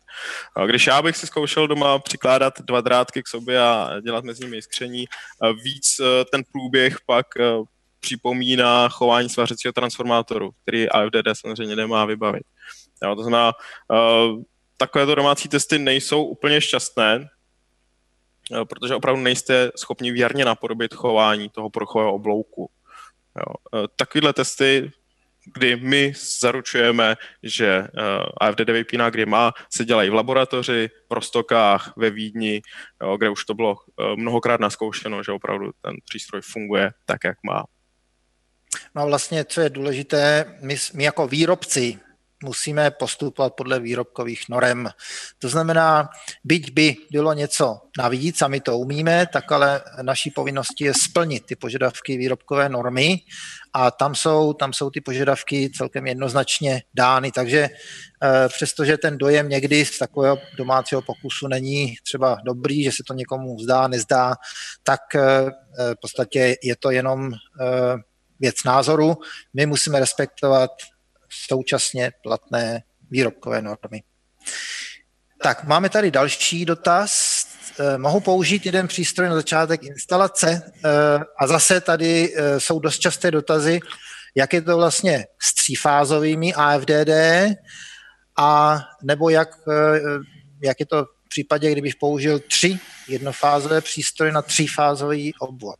Když já bych si zkoušel doma přikládat dva drátky k sobě a dělat mezi nimi skření, víc e, ten průběh pak e, připomíná chování svařecího transformátoru, který AFDD samozřejmě nemá vybavit. Jo, to znamená, e, takovéto domácí testy nejsou úplně šťastné, protože opravdu nejste schopni věrně napodobit chování toho prochového oblouku. Jo. E, takovýhle testy, kdy my zaručujeme, že e, AFDD vypíná, kdy má, se dělají v laboratoři, v Rostokách, ve Vídni, jo, kde už to bylo e, mnohokrát naskoušeno, že opravdu ten přístroj funguje tak, jak má. No a vlastně, co je důležité, my, my jako výrobci musíme postupovat podle výrobkových norem. To znamená, byť by bylo něco navíc a my to umíme, tak ale naší povinností je splnit ty požadavky výrobkové normy a tam jsou, tam jsou ty požadavky celkem jednoznačně dány, takže eh, přestože ten dojem někdy z takového domácího pokusu není třeba dobrý, že se to někomu zdá, nezdá, tak eh, v podstatě je to jenom eh, věc názoru. My musíme respektovat současně platné výrobkové normy. Tak, máme tady další dotaz. Eh, mohu použít jeden přístroj na začátek instalace eh, a zase tady eh, jsou dost časté dotazy, jak je to vlastně s třífázovými AFDD a nebo jak, jak je to v případě, kdybych použil tři jednofázové přístroje na třífázový obvod.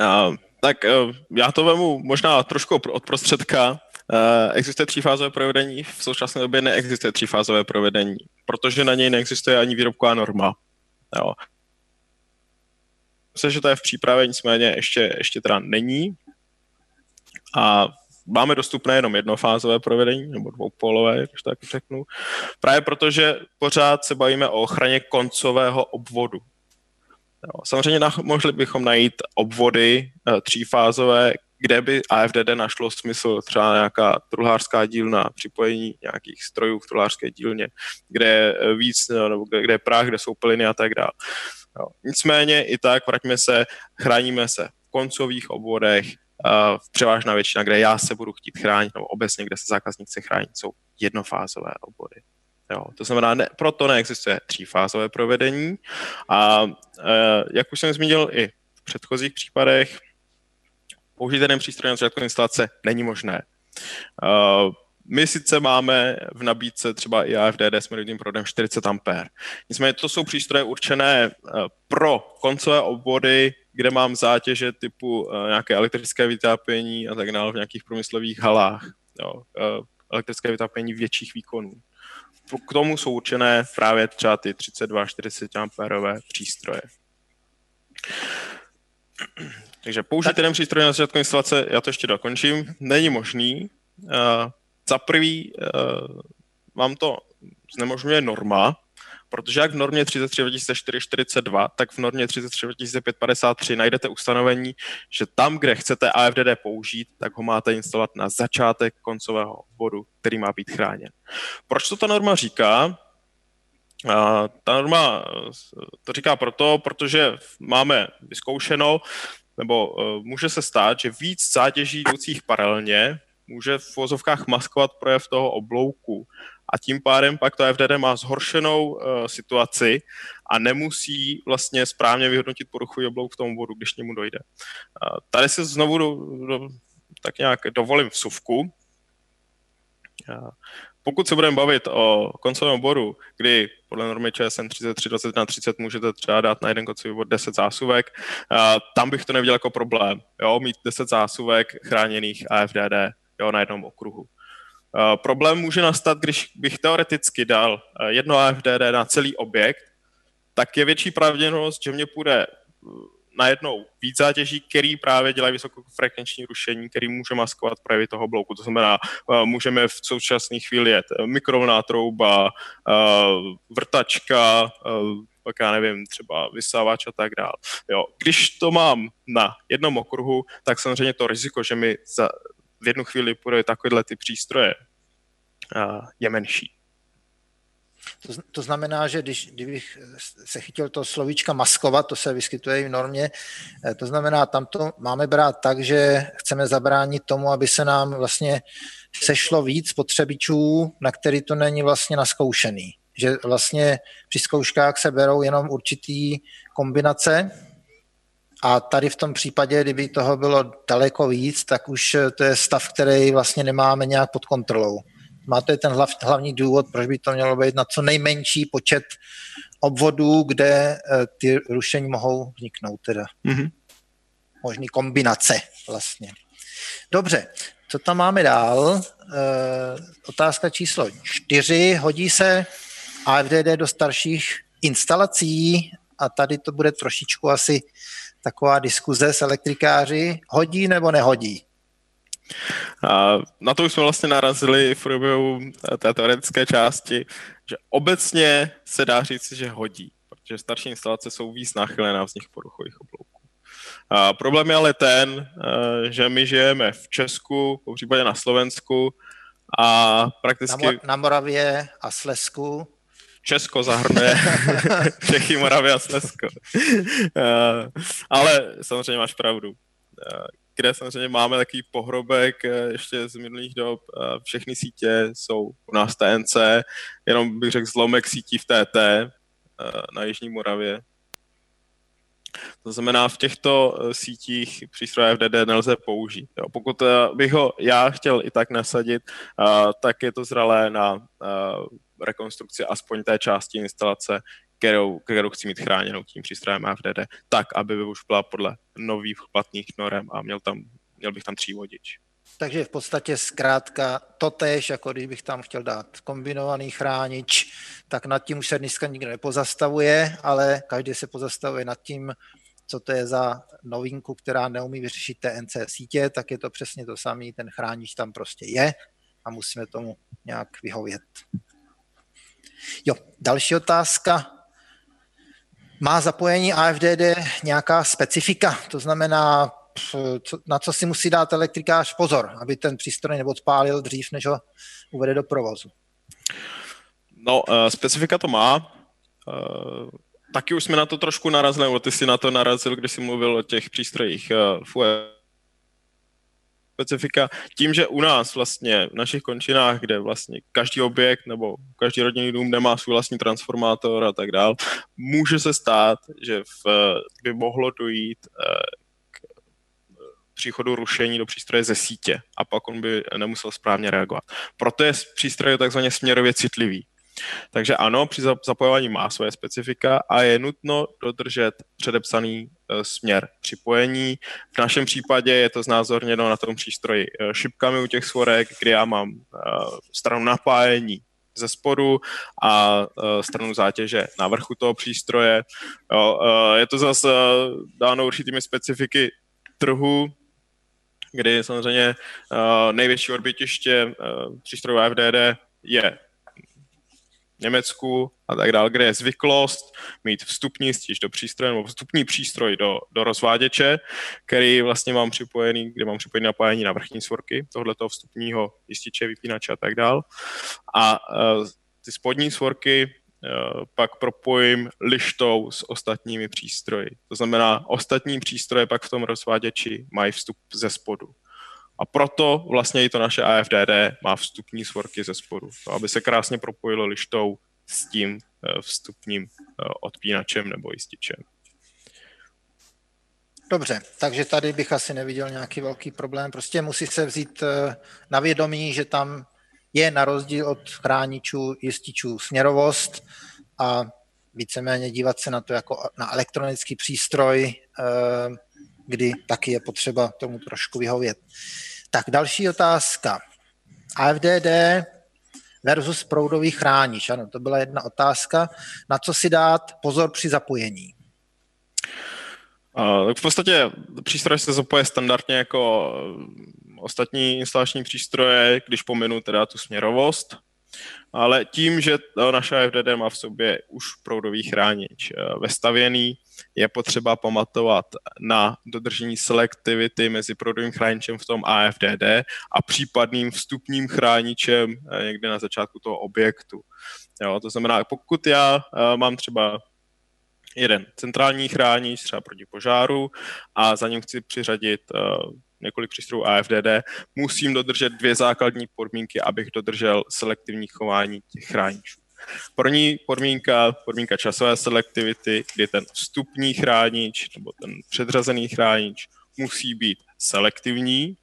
Uh, tak uh, já to vemu možná trošku od prostředka. Uh, existuje třífázové provedení, v současné době neexistuje třífázové provedení, protože na něj neexistuje ani výrobková norma. Jo. Myslím, že to je v přípravě, nicméně ještě, ještě teda není. A máme dostupné jenom jednofázové provedení, nebo dvoupolové, když tak řeknu. Právě protože pořád se bavíme o ochraně koncového obvodu. Jo. Samozřejmě mohli bychom najít obvody e, třífázové, kde by AFDD našlo smysl třeba nějaká truhlářská dílna, připojení nějakých strojů v truhlářské dílně, kde je víc, nebo kde, kde je práh, kde jsou pliny a tak dále. Jo. Nicméně i tak, vraťme se, chráníme se v koncových obvodech, uh, převážná většina, kde já se budu chtít chránit, nebo obecně, kde se zákazník chce chránit, jsou jednofázové obvody. Jo, to znamená, ne, proto neexistuje třífázové provedení a uh, jak už jsem zmínil i v předchozích případech, použít jeden přístroj na začátku instalace není možné. Uh, my sice máme v nabídce třeba i AFDD s meritovým proudem 40 A. Nicméně to jsou přístroje určené pro koncové obvody, kde mám zátěže typu nějaké elektrické vytápění a tak dále v nějakých průmyslových halách. Jo, elektrické vytápění větších výkonů. K tomu jsou určené právě třeba ty 32-40 amperové přístroje. Takže použít tak. jeden přístroj na začátku instalace, já to ještě dokončím, není možný. Uh, za prvý uh, vám to znemožňuje norma, protože jak v normě 33 2004 tak v normě 33 2005 najdete ustanovení, že tam, kde chcete AFDD použít, tak ho máte instalovat na začátek koncového bodu, který má být chráněn. Proč to ta norma říká? A ta norma to říká proto, protože máme vyzkoušeno, nebo uh, může se stát, že víc zátěží jdoucích paralelně může v vozovkách maskovat projev toho oblouku. A tím pádem pak to FDD má zhoršenou uh, situaci a nemusí vlastně správně vyhodnotit poruchový oblouk v tom bodu, když němu dojde. Uh, tady se znovu do, do, tak nějak dovolím vsuvku. Uh, pokud se budeme bavit o koncovém oboru, kdy podle normy ČSN 33 na 30 můžete třeba dát na jeden koncový obor 10 zásuvek, tam bych to neviděl jako problém, jo, mít 10 zásuvek chráněných AFDD jo, na jednom okruhu. problém může nastat, když bych teoreticky dal jedno AFDD na celý objekt, tak je větší pravděpodobnost, že mě půjde najednou víc zátěží, který právě dělají vysokofrekvenční rušení, který může maskovat projevy toho bloku. To znamená, eh, můžeme v současné chvíli jet eh, mikrovná trouba, eh, vrtačka, pak já nevím, třeba vysávač a tak dále. Jo. Když to mám na jednom okruhu, tak samozřejmě to riziko, že mi za, v jednu chvíli půjde takovéhle ty přístroje, je menší. To, to znamená, že když, kdybych se chytil to slovíčka maskovat, to se vyskytuje i v normě, eh, to znamená, tam to máme brát tak, že chceme zabránit tomu, aby se nám vlastně sešlo víc spotřebičů, na který to není vlastně naskoušený. Že vlastně při zkouškách se berou jenom určitý kombinace a tady v tom případě, kdyby toho bylo daleko víc, tak už to je stav, který vlastně nemáme nějak pod kontrolou má to je ten hlav, hlavní důvod, proč by to mělo být na co nejmenší počet obvodů, kde eh, ty rušení mohou vzniknout teda. Mm-hmm. Možný kombinace vlastně. Dobře, co tam máme dál? E, otázka číslo čtyři. Hodí se AFDD do starších instalací a tady to bude trošičku asi taková diskuze s elektrikáři. Hodí nebo nehodí? A na to už jsme vlastně narazili v průběhu té teoretické části, že obecně se dá říct, že hodí, protože starší instalace jsou víc náchylné na vznik poruchových oblouků. A problém je ale ten, eh, že my žijeme v Česku, po případě na Slovensku a prakticky... Na, na Moravě a Slesku. Česko zahrnuje Čechy, Moravě a Slezsko. Eh, ale samozřejmě máš pravdu eh, kde samozřejmě máme takový pohrobek eh, ještě z minulých dob. Eh, všechny sítě jsou u nás TNC, jenom bych řekl zlomek sítí v TT eh, na Jižní Moravě. To znamená, v těchto sítích přístroje FDD nelze použít. Jo. Pokud bych ho já chtěl i tak nasadit, tak je to zralé na rekonstrukci aspoň té části instalace, kterou, kterou chci mít chráněnou tím přístrojem FDD, tak, aby už byla podle nových platných norem a měl, tam, měl bych tam vodič. Takže v podstatě zkrátka to tež, jako když bych tam chtěl dát kombinovaný chránič, tak nad tím už se dneska nikdo nepozastavuje, ale každý se pozastavuje nad tím, co to je za novinku, která neumí vyřešit TNC sítě, tak je to přesně to samé, ten chránič tam prostě je a musíme tomu nějak vyhovět. Jo, další otázka. Má zapojení AFDD nějaká specifika? To znamená, na co si musí dát elektrikář pozor, aby ten přístroj neodpálil dřív, než ho uvede do provozu? No, uh, specifika to má. Uh, taky už jsme na to trošku narazili, nebo ty jsi na to narazil, když jsi mluvil o těch přístrojích uh, FUE specifika tím, že u nás vlastně v našich končinách, kde vlastně každý objekt nebo každý rodinný dům nemá svůj vlastní transformátor a tak dál, může se stát, že v, by mohlo dojít k příchodu rušení do přístroje ze sítě a pak on by nemusel správně reagovat. Proto je přístroj takzvaně směrově citlivý. Takže ano, při zapojování má své specifika a je nutno dodržet předepsaný e, směr připojení. V našem případě je to znázorněno na tom přístroji e, šipkami u těch svorek, kdy já mám e, stranu napájení ze spodu a stranu zátěže na vrchu toho přístroje. Jo, je to zase dáno určitými specifiky trhu, kdy samozřejmě největší odbytiště přístrojů FDD je Německu a tak dále, kde je zvyklost mít vstupní stíž do přístroje nebo vstupní přístroj do, do rozváděče, který vlastně mám připojený, kde mám připojený napájení na vrchní svorky tohoto vstupního jističe, vypínače a tak dále. A uh, ty spodní svorky uh, pak propojím lištou s ostatními přístroji. To znamená, ostatní přístroje pak v tom rozváděči mají vstup ze spodu. A proto vlastně i to naše AFDD má vstupní svorky ze spodu, to, aby se krásně propojilo lištou s tím eh, vstupním eh, odpínačem nebo jističem. Dobře, takže tady bych asi neviděl nějaký velký problém. Prostě musí se vzít eh, na vědomí, že tam je na rozdíl od chráničů, jističů směrovost a víceméně dívat se na to jako na elektronický přístroj, kdy taky je potřeba tomu trošku vyhovět. Tak další otázka. AFDD versus proudový chránič. Ano, to byla jedna otázka. Na co si dát pozor při zapojení? Uh, v podstatě přístroj se zapoje standardně jako ostatní instalační přístroje, když pominu teda tu směrovost ale tím, že naše FDD má v sobě už proudový chránič eh, vestavěný, je potřeba pamatovat na dodržení selektivity mezi proudovým chráničem v tom AFDD a případným vstupním chráničem eh, někde na začátku toho objektu. Jo, to znamená, pokud já eh, mám třeba jeden centrální chránič, třeba proti požáru, a za ním chci přiřadit několik přístrojů AFDD, musím dodržet dvě základní podmínky, abych dodržel selektivní chování těch chráničů. První podmínka, podmínka časové selektivity, kdy ten vstupní chránič nebo ten předřazený chránič musí být selektivní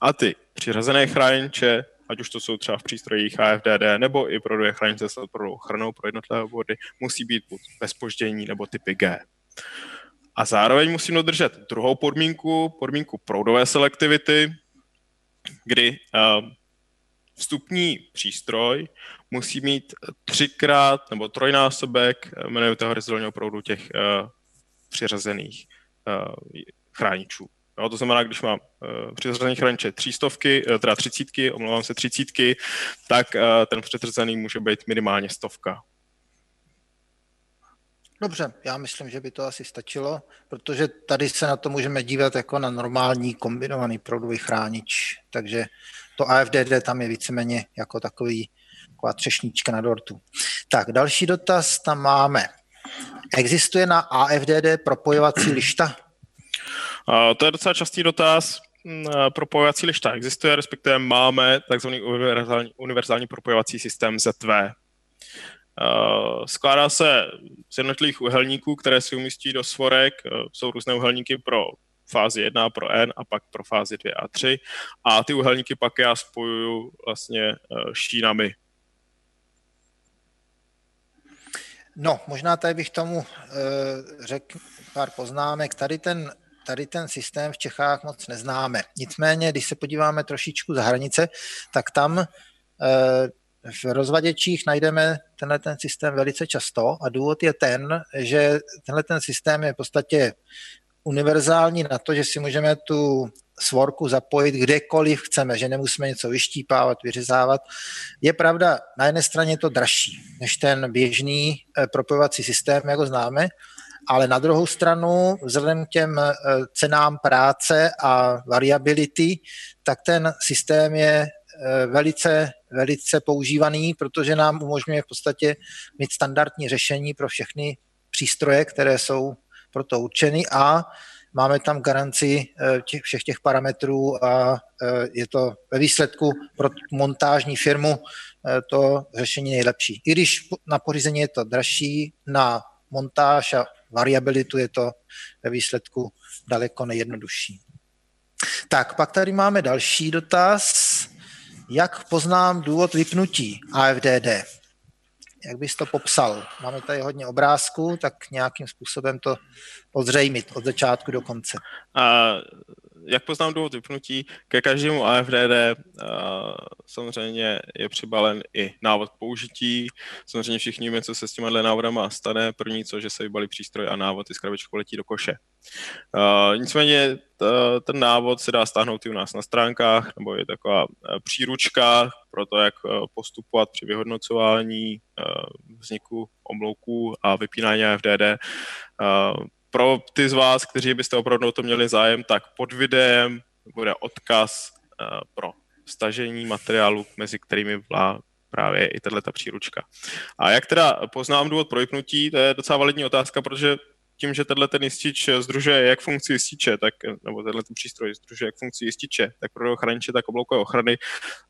a ty přiřazené chrániče, ať už to jsou třeba v přístrojích AFDD nebo i pro dvě chrániče s pro ochranou pro jednotlivé body, musí být buď bez poždění nebo typy G. A zároveň musím dodržet druhou podmínku, podmínku proudové selektivity, kdy uh, vstupní přístroj musí mít třikrát nebo trojnásobek eh, jmenujete horizontálního proudu těch uh, přiřazených chráničů. Jo, to znamená, když mám uh, přiřazený chrániče třístovky, uh, teda třicítky, omlouvám se třicítky, tak uh, ten přiřazený může být minimálně stovka. Dobře, já myslím, že by to asi stačilo, protože tady se na to můžeme dívat jako na normální kombinovaný proudový chránič, takže to AFDD tam je víceméně jako takový taková třešnička na dortu. Tak, další dotaz tam máme. Existuje na AFDD propojovací lišta? To je docela častý dotaz. Mm, propojovací lišta existuje, respektive máme takzvaný univerzální, univerzální propojovací systém ZV. Uh, skládá se z jednotlivých uhelníků, které si umístí do svorek. Uh, jsou různé uhelníky pro fázi 1 pro N a pak pro fázi 2 a 3. A ty uhelníky pak já spojuju vlastně uh, šínami. No, možná tady bych tomu řekl pár poznámek. Tady ten, tady ten systém v Čechách moc neznáme. Nicméně, když se podíváme trošičku za hranice, tak tam v rozvaděčích najdeme tenhle ten systém velice často a důvod je ten, že tenhle ten systém je v podstatě univerzální na to, že si můžeme tu svorku zapojit kdekoliv chceme, že nemusíme něco vyštípávat, vyřezávat. Je pravda, na jedné straně je to dražší než ten běžný eh, propojovací systém, jako známe, ale na druhou stranu, vzhledem k těm cenám práce a variability, tak ten systém je velice, velice používaný, protože nám umožňuje v podstatě mít standardní řešení pro všechny přístroje, které jsou pro to určeny a máme tam garanci eh, těch, všech těch parametrů a eh, je to ve výsledku pro montážní firmu eh, to řešení nejlepší. I když na pořízení je to dražší, na montáž a variabilitu je to ve výsledku daleko nejjednodušší. Tak, pak tady máme další dotaz. Jak poznám důvod vypnutí AFDD? Jak bys to popsal? Máme tady hodně obrázků, tak nějakým způsobem to ozřejmit od začátku do konce. A jak poznám důvod vypnutí, ke každému AFDD samozřejmě je přibalen i návod k použití. Samozřejmě všichni víme, co se s těma návodama stane. První, co, že se vybalí přístroj a návod i s krabičkou letí do koše. Uh, nicméně ten návod se dá stáhnout i u nás na stránkách, nebo je taková příručka pro to, jak postupovat při vyhodnocování vzniku omlouků a vypínání AFDD. Pro ty z vás, kteří byste opravdu to měli zájem, tak pod videem bude odkaz uh, pro stažení materiálu, mezi kterými vlá právě i tato příručka. A jak teda poznám důvod pro vypnutí, to je docela validní otázka, protože tím, že tenhle ten jistič združuje jak funkci jističe, tak, nebo tenhle ten přístroj združuje jak funkci jističe, tak pro ochraniče, tak obloukové ochrany,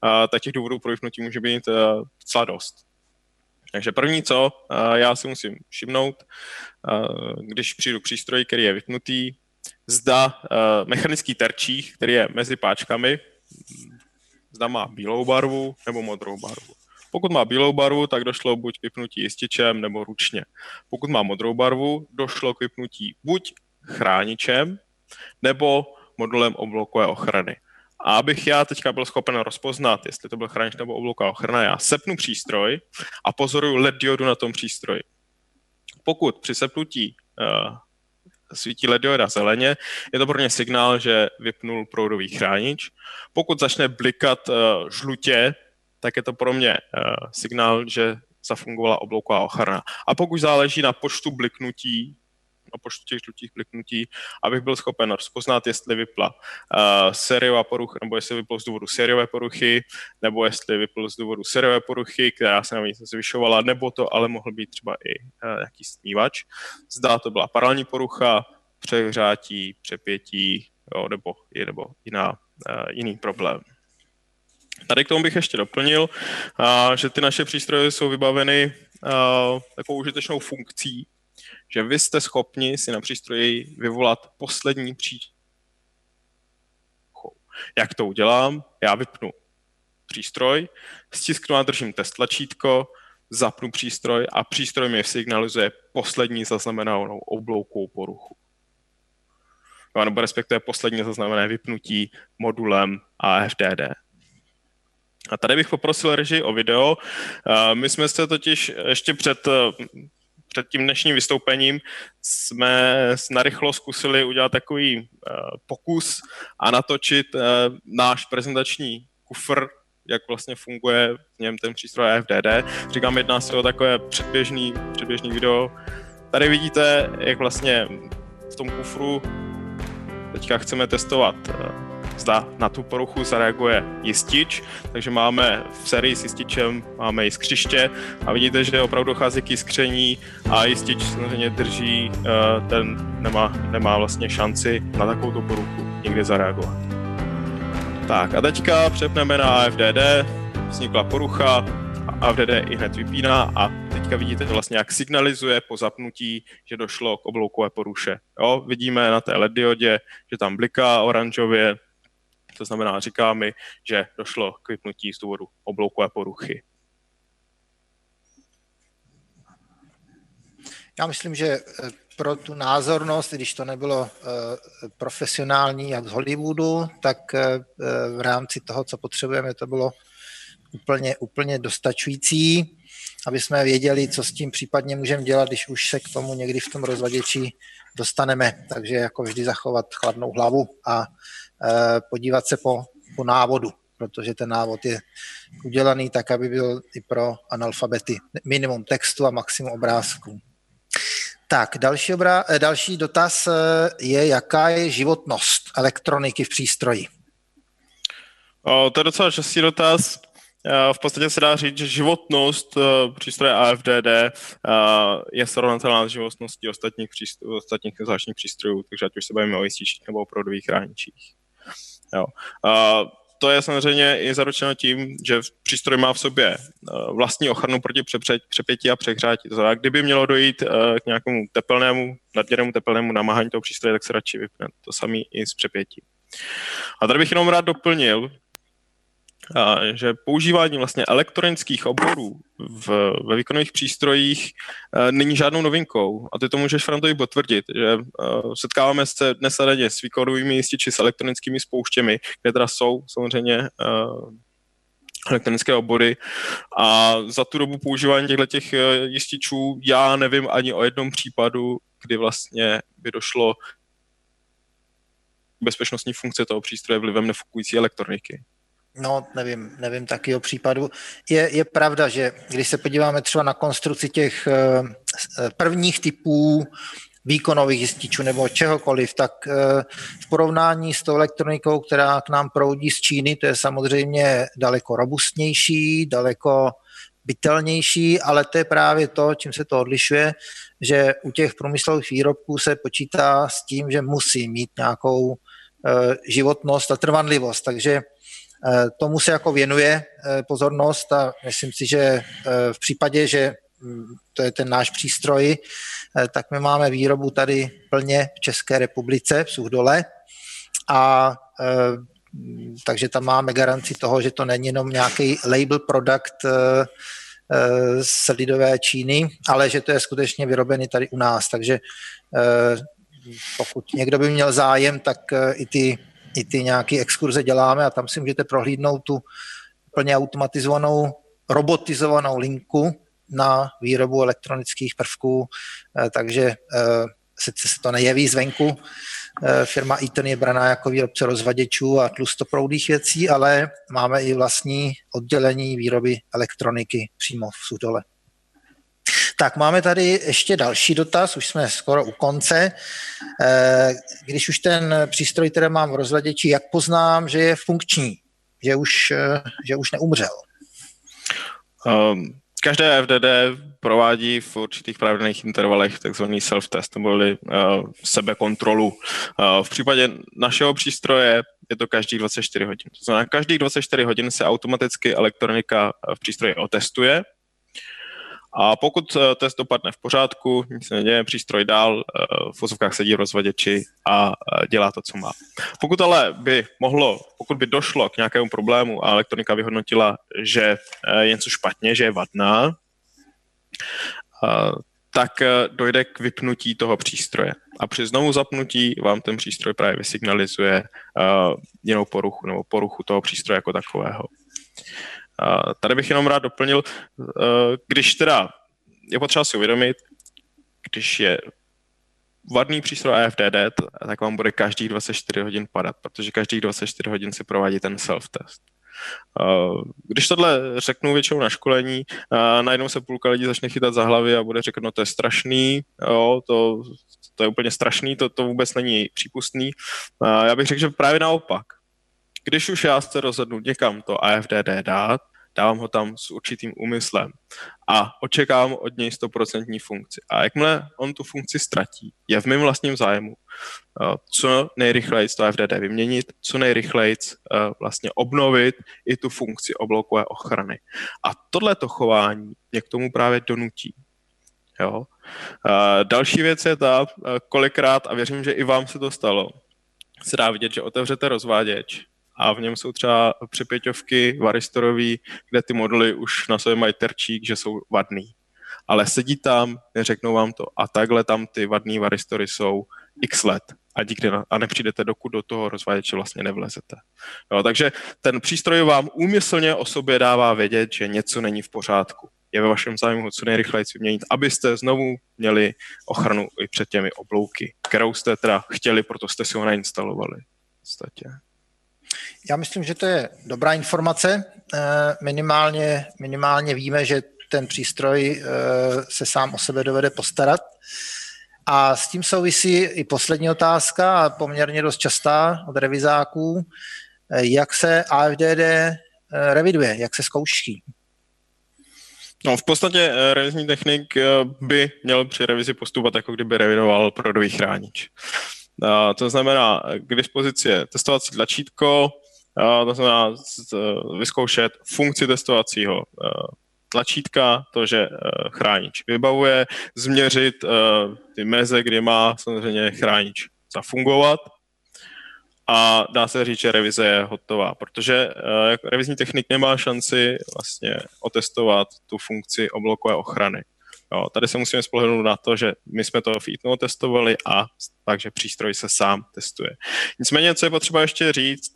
a, tak těch důvodů pro vypnutí může být uh, docela dost. Takže první co, uh, já si musím všimnout, uh, když přijdu k přístroji, který je vypnutý, zda uh, mechanický terčích, který je mezi páčkami, zda má bílou barvu nebo modrou barvu. Pokud má bílou barvu, tak došlo buď k vypnutí jističem nebo ručně. Pokud má modrou barvu, došlo k vypnutí buď chráničem nebo modulem oblokové ochrany. A abych já teďka byl schopen rozpoznat, jestli to byl chránič nebo oblouková ochrana, já sepnu přístroj a pozoruju LED diodu na tom přístroji. Pokud při sepnutí uh, svítí LED dioda zeleně, je to pro ně signál, že vypnul proudový chránič. Pokud začne blikat uh, žlutě, tak je to pro mě uh, signál, že zafungovala oblouková ochrana. A pokud záleží na počtu bliknutí, na počtu těch žlutých bliknutí, abych byl schopen rozpoznat, jestli vypla uh, sériová porucha, nebo jestli vyplo z důvodu sériové poruchy, nebo jestli vyplo z důvodu sériové poruchy, která se navíc zvyšovala, nebo to ale mohl být třeba i uh, nějaký snívač. Zdá to byla paralelní porucha, přehřátí, přepětí, jo, nebo, nebo jiná, uh, jiný problém. Tady k tomu bych ještě doplnil, že ty naše přístroje jsou vybaveny takovou užitečnou funkcí, že vy jste schopni si na přístroji vyvolat poslední příčinu. Jak to udělám? Já vypnu přístroj, stisknu a držím test tlačítko, zapnu přístroj a přístroj mi signalizuje poslední zaznamenanou obloukou poruchu. Nebo respektive poslední zaznamené vypnutí modulem AFDD. A tady bych poprosil režii o video. My jsme se totiž ještě před, před tím dnešním vystoupením jsme narychlo zkusili udělat takový pokus a natočit náš prezentační kufr, jak vlastně funguje v něm ten přístroj FDD. Říkám, jedná se o takové předběžný, předběžný video. Tady vidíte, jak vlastně v tom kufru teďka chceme testovat zda na tu poruchu zareaguje jistič, takže máme v sérii s jističem máme jiskřiště a vidíte, že opravdu dochází k jiskření a jistič samozřejmě drží, eh, ten nemá, nemá vlastně šanci na takovou poruchu někde zareagovat. Tak a teďka přepneme na AFDD, vznikla porucha, AFDD i hned vypíná a teďka vidíte vlastně, jak signalizuje po zapnutí, že došlo k obloukové poruše. Jo, vidíme na té LED diodě, že tam bliká oranžově, to znamená, říká mi, že došlo k vypnutí z důvodu obloukové poruchy. Já myslím, že eh, pro tu názornost, když to nebylo eh, profesionální jak z Hollywoodu, tak eh, v rámci toho, co potřebujeme, to bylo úplně, úplně dostačující, aby jsme věděli, co s tím případně můžeme dělat, když už se k tomu někdy v tom rozvaděči dostaneme. Takže jako vždy zachovat chladnou hlavu a podívat se po, po návodu, protože ten návod je udělaný tak, aby byl i pro analfabety minimum textu a maximum obrázků. Tak, další, obra, další dotaz je, jaká je životnost elektroniky v přístroji? O, to je docela častý dotaz. V podstatě se dá říct, že životnost přístroje AFDD je srovnatelná s životností ostatních, přístrojů, ostatních zvláštních přístrojů, takže ať už se bavíme o jističích nebo o proudových chráničích. Jo. To je samozřejmě i zaručeno tím, že přístroj má v sobě vlastní ochranu proti přepětí a přehřátí. To znamená, kdyby mělo dojít k nějakému tepelnému, nadměrnému tepelnému namáhání toho přístroje, tak se radši vypne. To samé i s přepětím. A tady bych jenom rád doplnil, že používání vlastně elektronických oborů v, ve výkonových přístrojích uh, není žádnou novinkou. A ty to můžeš, Frantovi, potvrdit, že uh, setkáváme se dnes a denně s výkonovými jističi, s elektronickými spouštěmi, kde teda jsou samozřejmě uh, elektronické obory a za tu dobu používání těchto těch jističů já nevím ani o jednom případu, kdy vlastně by došlo bezpečnostní funkce toho přístroje vlivem nefukující elektroniky. No, nevím, nevím taky o případu. Je, je pravda, že když se podíváme třeba na konstrukci těch uh, prvních typů výkonových jističů nebo čehokoliv, tak uh, v porovnání s tou elektronikou, která k nám proudí z Číny, to je samozřejmě daleko robustnější, daleko bytelnější, ale to je právě to, čím se to odlišuje, že u těch průmyslových výrobků se počítá s tím, že musí mít nějakou uh, životnost a trvanlivost. Takže Eh, tomu se jako věnuje eh, pozornost a myslím si, že eh, v případě, že hm, to je ten náš přístroj, tak my máme výrobu tady plně v České republice, v Suchdole a takže tam máme garanci toho, že to není jenom nějaký label produkt z lidové Číny, ale že to je skutečně vyrobený tady u nás. Takže pokud někdo by měl zájem, tak i ty i ty nějaké exkurze děláme a tam si můžete prohlídnout tu plně automatizovanou, robotizovanou linku na výrobu elektronických prvků, eh, takže eh, sice se to nejeví zvenku, eh, firma Eaton je braná jako výrobce rozvaděčů a tlustoproudých věcí, ale máme i vlastní oddělení výroby elektroniky přímo v Sudole. Tak máme tady ještě další dotaz, už jsme skoro u konce. Eh, když už ten přístroj, který mám v rozhleděči, jak poznám, že je funkční, že už, eh, že už neumřel? Um, každé FDD provádí v určitých pravidelných intervalech takzvaný self-test, neboli uh, sebekontrolu. Uh, v případě našeho přístroje je to každých 24 hodin. To znamená, každých 24 hodin se automaticky elektronika v přístroji otestuje a pokud eh, test dopadne v pořádku, nic se neděje, přístroj dál, eh, v vozovkách sedí v rozvaděči a eh, dělá to, co má. Pokud ale by mohlo, pokud by došlo k nějakému problému a elektronika vyhodnotila, že je něco špatně, že je vadná, tak dojde k vypnutí toho přístroje. A při znovu zapnutí vám ten přístroj právě vysignalizuje jinou poruchu nebo poruchu toho přístroje jako takového. Tady bych jenom rád doplnil, eh, když teda je potřeba si uvědomit, když je vadný přístroj AFDD, tak vám bude každých 24 hodin padat, protože každých 24 hodin si provádí ten self-test. Eh, když tohle řeknu většinou na školení, eh, najednou se půlka lidí začne chytat za hlavy a bude řekl, no to je strašný, jo, to, to je úplně strašný, to, to vůbec není přípustný. Já bych řekl, že právě naopak. Když už já se rozhodnu někam to AFDD dát, dávám ho tam s určitým úmyslem a očekávám od něj 100% funkci. A jakmile on tu funkci ztratí, je v mém vlastním zájmu eh, co nejrychleji to FDD vyměnit, co nejrychleji eh, vlastně obnovit i tu funkci oblokové ochrany. A tohleto chování mě k tomu právě donutí. Jo? Eh, další věc je ta, kolikrát, a věřím, že i vám se to stalo, se dá vidět, že otevřete rozváděč a v něm jsou třeba přepěťovky varistorový, kde ty moduly už na sobě mají terčík, že jsou vadný. Ale sedí tam, neřeknou vám to a takhle tam ty vadný varistory jsou x let a, díky na, a nepřijdete, dokud do toho rozváděče vlastně nevlezete. Jo, takže ten přístroj vám úmyslně o sobě dává vědět, že něco není v pořádku. Je ve vašem zájmu co nejrychleji vyměnit, abyste znovu měli ochranu i před těmi oblouky, kterou jste teda chtěli, proto jste si ho nainstalovali. V já myslím, že to je dobrá informace. Eh, minimálně, minimálně víme, že ten přístroj eh, se sám o sebe dovede postarat. A s tím souvisí i poslední otázka, poměrně dost častá od revizáků, jak se AFDD reviduje, jak se zkouší. No, v podstatě revizní technik by měl při revizi postupovat, jako kdyby revidoval prodový chránič. To znamená, k dispozici je testovací tlačítko, to znamená vyzkoušet funkci testovacího tlačítka, to, že chránič vybavuje, změřit ty meze, kdy má samozřejmě chránič zafungovat a dá se říct, že revize je hotová, protože revizní technik nemá šanci vlastně otestovat tu funkci oblokové ochrany. Jo, tady se musíme spolehnout na to, že my jsme to v testovali a takže přístroj se sám testuje. Nicméně, co je potřeba ještě říct,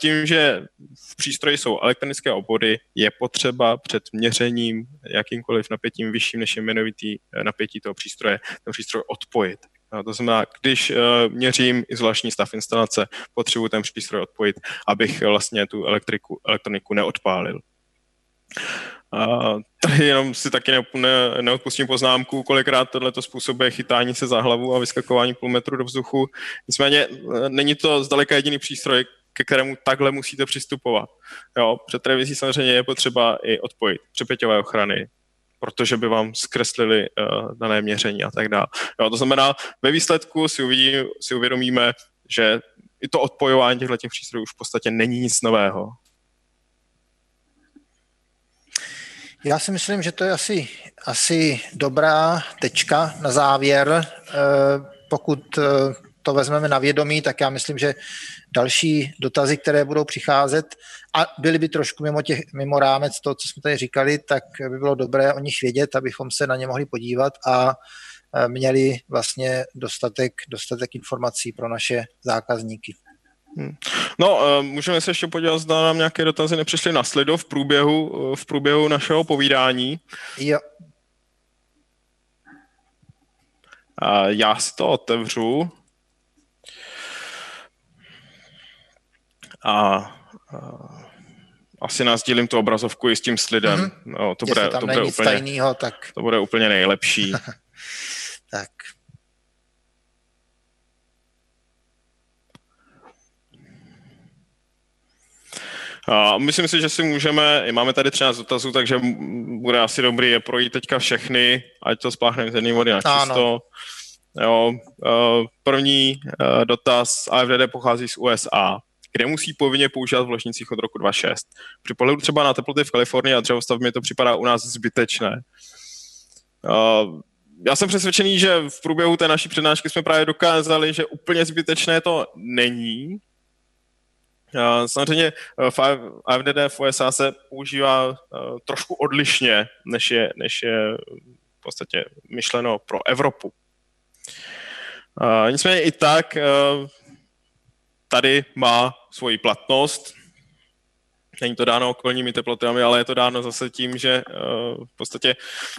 tím, že v přístroji jsou elektronické obvody, je potřeba před měřením jakýmkoliv napětím vyšším než je jmenovitý eh, napětí toho přístroje, ten přístroj odpojit. No, to znamená, když uh, měřím izolační stav instalace, potřebuji ten přístroj odpojit, abych vlastně tu elektriku, elektroniku neodpálil. A tady jenom si taky ne, ne, neodpustím poznámku, kolikrát tohle způsobuje chytání se za hlavu a vyskakování půl metru do vzduchu. Nicméně e, není to zdaleka jediný přístroj, ke kterému takhle musíte přistupovat. Jo, před revizí samozřejmě je potřeba i odpojit přepěťové ochrany, protože by vám zkreslili uh, dané měření a tak dále. Jo, to znamená, ve výsledku si, uvidí, si uvědomíme, že i to odpojování těchto těch přístrojů už v podstatě není nic nového. Já si myslím, že to je asi, asi dobrá tečka na závěr. Eh, pokud eh, to vezmeme na vědomí, tak já myslím, že další dotazy, které budou přicházet a byly by trošku mimo, těch, mimo rámec toho, co jsme tady říkali, tak by bylo dobré o nich vědět, abychom se na ně mohli podívat a eh, měli vlastně dostatek, dostatek informací pro naše zákazníky. Hmm. No, eh, můžeme se ještě podívat, zda nám nějaké dotazy nepřišly na sledo v průběhu, eh, v průběhu našeho povídání. Jo. Já si to otevřu. A, a asi nás dílím tu obrazovku i s tím slidem. Mm-hmm. No, to bude, to bude úplně, tajnýho, tak... to bude úplně nejlepší. tak. A myslím si, že si můžeme, máme tady 13 dotazů, takže bude asi dobrý je projít teďka všechny, ať to spláchneme z jedné vody na čisto. Jo, první dotaz AFDD pochází z USA, kde musí povinně používat v ložnicích od roku 2006. Při pohledu třeba na teploty v Kalifornii a dřevostavbě to připadá u nás zbytečné. Já jsem přesvědčený, že v průběhu té naší přednášky jsme právě dokázali, že úplně zbytečné to není, Samozřejmě eh, v AFDD v USA se používá eh, trošku odlišně, než je, než je v podstatě myšleno pro Evropu. Nicméně i tak eh, tady má svoji platnost. Není to dáno okolními teplotami, ale je to dáno zase tím, že v podstatě,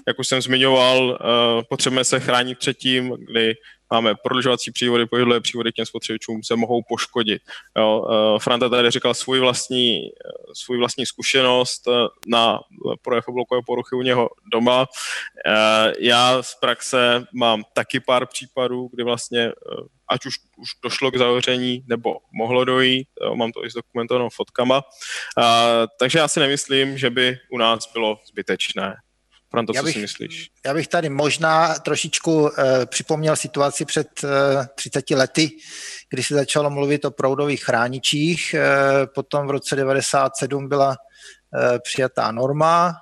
jak už jsem zmiňoval, potřebujeme se chránit před tím, kdy máme prodlužovací přívody, pohybové přívody k těm spotřebičům se mohou poškodit. Jo, uh, Franta tady říkal svůj vlastní, uh, svůj vlastní zkušenost uh, na projev oblokové poruchy u něho doma. Já z praxe mám taky pár případů, kdy vlastně ať už, už došlo k zavření nebo mohlo dojít, mám to i zdokumentovanou fotkama. Takže já si nemyslím, že by u nás bylo zbytečné. Franto, co bych, si myslíš? Já bych tady možná trošičku uh, připomněl situaci před uh, eh, 30 lety, kdy se začalo mluvit o proudových chráničích. Uh, potom v roce 97 byla uh, přijatá norma,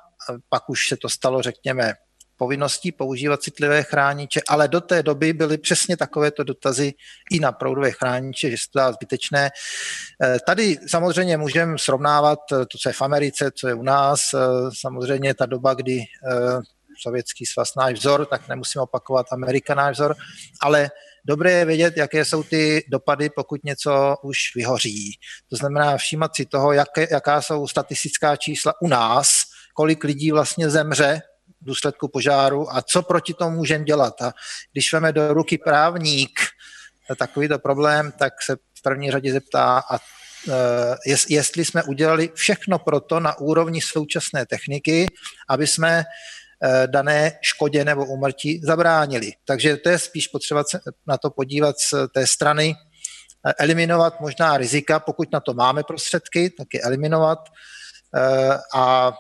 pak už se to stalo, řekněme, povinností používat citlivé chrániče, ale do té doby byly přesně takovéto dotazy i na proudové chrániče, že se to dá zbytečné. Eh, tady samozřejmě můžeme srovnávat eh, to, co je v Americe, co je u nás. Eh, samozřejmě ta doba, kdy sovětský svaz náš vzor, tak nemusím opakovat Amerika náš vzor, ale dobré je vědět, jaké jsou ty dopady, pokud něco už vyhoří. To znamená všímat si toho, jaké, jaká jsou statistická čísla u nás, kolik lidí vlastně zemře důsledku požáru a co proti tomu můžeme dělat. A když veme do ruky právník takovýto problém, tak se v první řadě zeptá, a e, jestli jsme udělali všechno pro to na úrovni současné techniky, aby jsme dané škodě nebo umrtí zabránili. Takže to je spíš potřeba se na to podívat z té strany, eliminovat možná rizika, pokud na to máme prostředky, tak je eliminovat a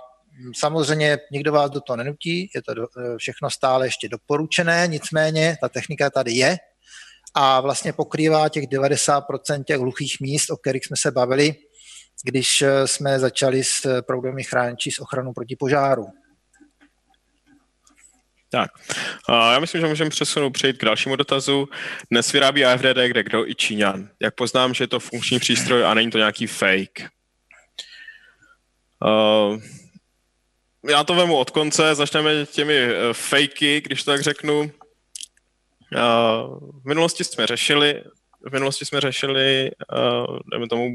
Samozřejmě nikdo vás do toho nenutí, je to všechno stále ještě doporučené, nicméně ta technika tady je a vlastně pokrývá těch 90% těch hluchých míst, o kterých jsme se bavili, když jsme začali s proudovými chrániči s ochranou proti požáru. Tak, já myslím, že můžeme přesunout, přejít k dalšímu dotazu. Dnes vyrábí AFDD kde kdo i Číňan. Jak poznám, že je to funkční přístroj a není to nějaký fake? Uh, já to vemu od konce, začneme těmi uh, fakey, když to tak řeknu. Uh, v minulosti jsme řešili, v minulosti jsme řešili, uh, dejme tomu,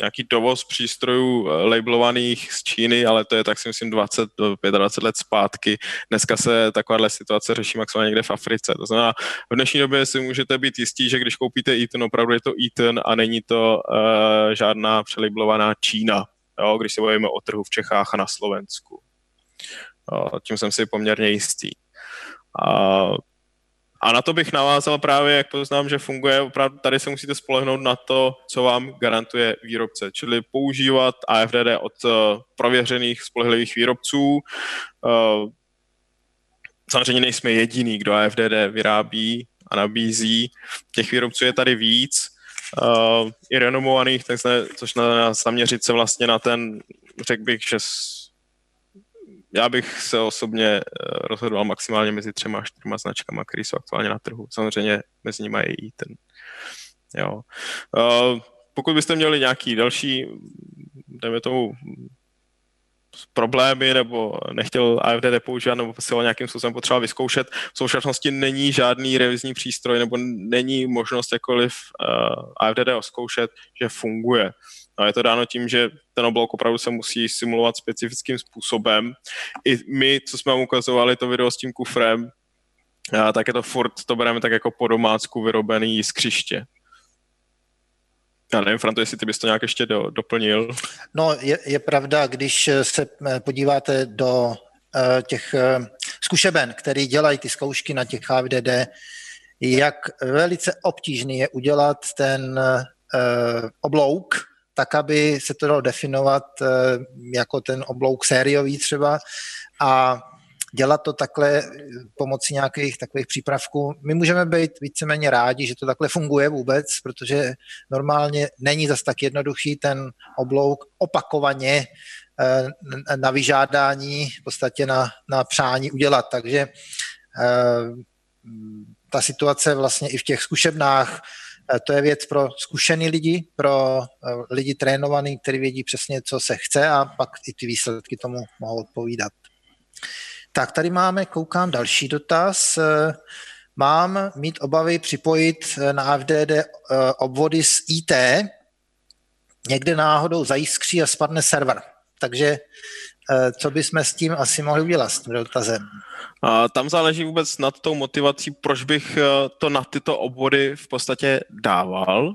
nějaký dovoz přístrojů labelovaných z Číny, ale to je tak si myslím 20 do 25 let zpátky. Dneska se takováhle situace řeší maximálně někde v Africe. To znamená, v dnešní době si můžete být jistí, že když koupíte Eaton, opravdu je to Eaton a není to uh, žádná přelabelovaná Čína, jo, když se bavíme o trhu v Čechách a na Slovensku. Tím jsem si poměrně jistý. Uh, a na to bych navázal právě, jak poznám, že funguje, opravdu tady se musíte spolehnout na to, co vám garantuje výrobce, čili používat AFDD od uh, prověřených spolehlivých výrobců. Uh, samozřejmě nejsme jediný, kdo AFDD vyrábí a nabízí. Těch výrobců je tady víc, uh, i renomovaných, tak se, což na nás zaměřit se vlastně na ten, řekl bych, že já bych se osobně eh, rozhodoval maximálně mezi třema, čtyřma značkama, které jsou aktuálně na trhu. Samozřejmě mezi nimi je i ten. Jo. Uh, pokud byste měli nějaký další, dejme tomu, problémy nebo nechtěl AFDD používat nebo si ho nějakým způsobem potřeba vyzkoušet. V současnosti není žádný revizní přístroj nebo není možnost jakkoliv uh, AFDD oskoušet, že funguje. No, je to dáno tím, že ten oblok opravdu se musí simulovat specifickým způsobem. I my, co jsme vám ukazovali to video s tím kufrem, a tak je to furt, to bereme tak jako po domácku vyrobený z křiště. Já nevím, Franto, jestli ty bys to nějak ještě do, doplnil. No, je, je pravda, když se eh, podíváte do uh, těch uh, zkušeben, který dělají ty zkoušky na těch HVDD, jak velice obtížný je udělat ten uh, oblouk, tak, aby se to dalo definovat uh, jako ten oblouk sériový třeba a dělat to takhle pomocí nějakých takových přípravků. My můžeme být víceméně rádi, že to takhle funguje vůbec, protože normálně není zas tak jednoduchý ten oblouk opakovaně eh, na vyžádání, v podstatě na, na přání udělat. Takže eh, ta situace vlastně i v těch zkušebnách, eh, to je věc pro zkušený lidi, pro lidi trénovaný, kteří vědí přesně, co se chce a pak i ty výsledky tomu mohou odpovídat. Tak tady máme, koukám, další dotaz. Mám mít obavy připojit na AFDD eh, obvody z IT, někde náhodou zajiskří a spadne server. Takže eh, co bychom s tím asi mohli udělat s tím dotazem? A tam záleží vůbec nad tou motivací, proč bych eh, to na tyto obvody v podstatě dával.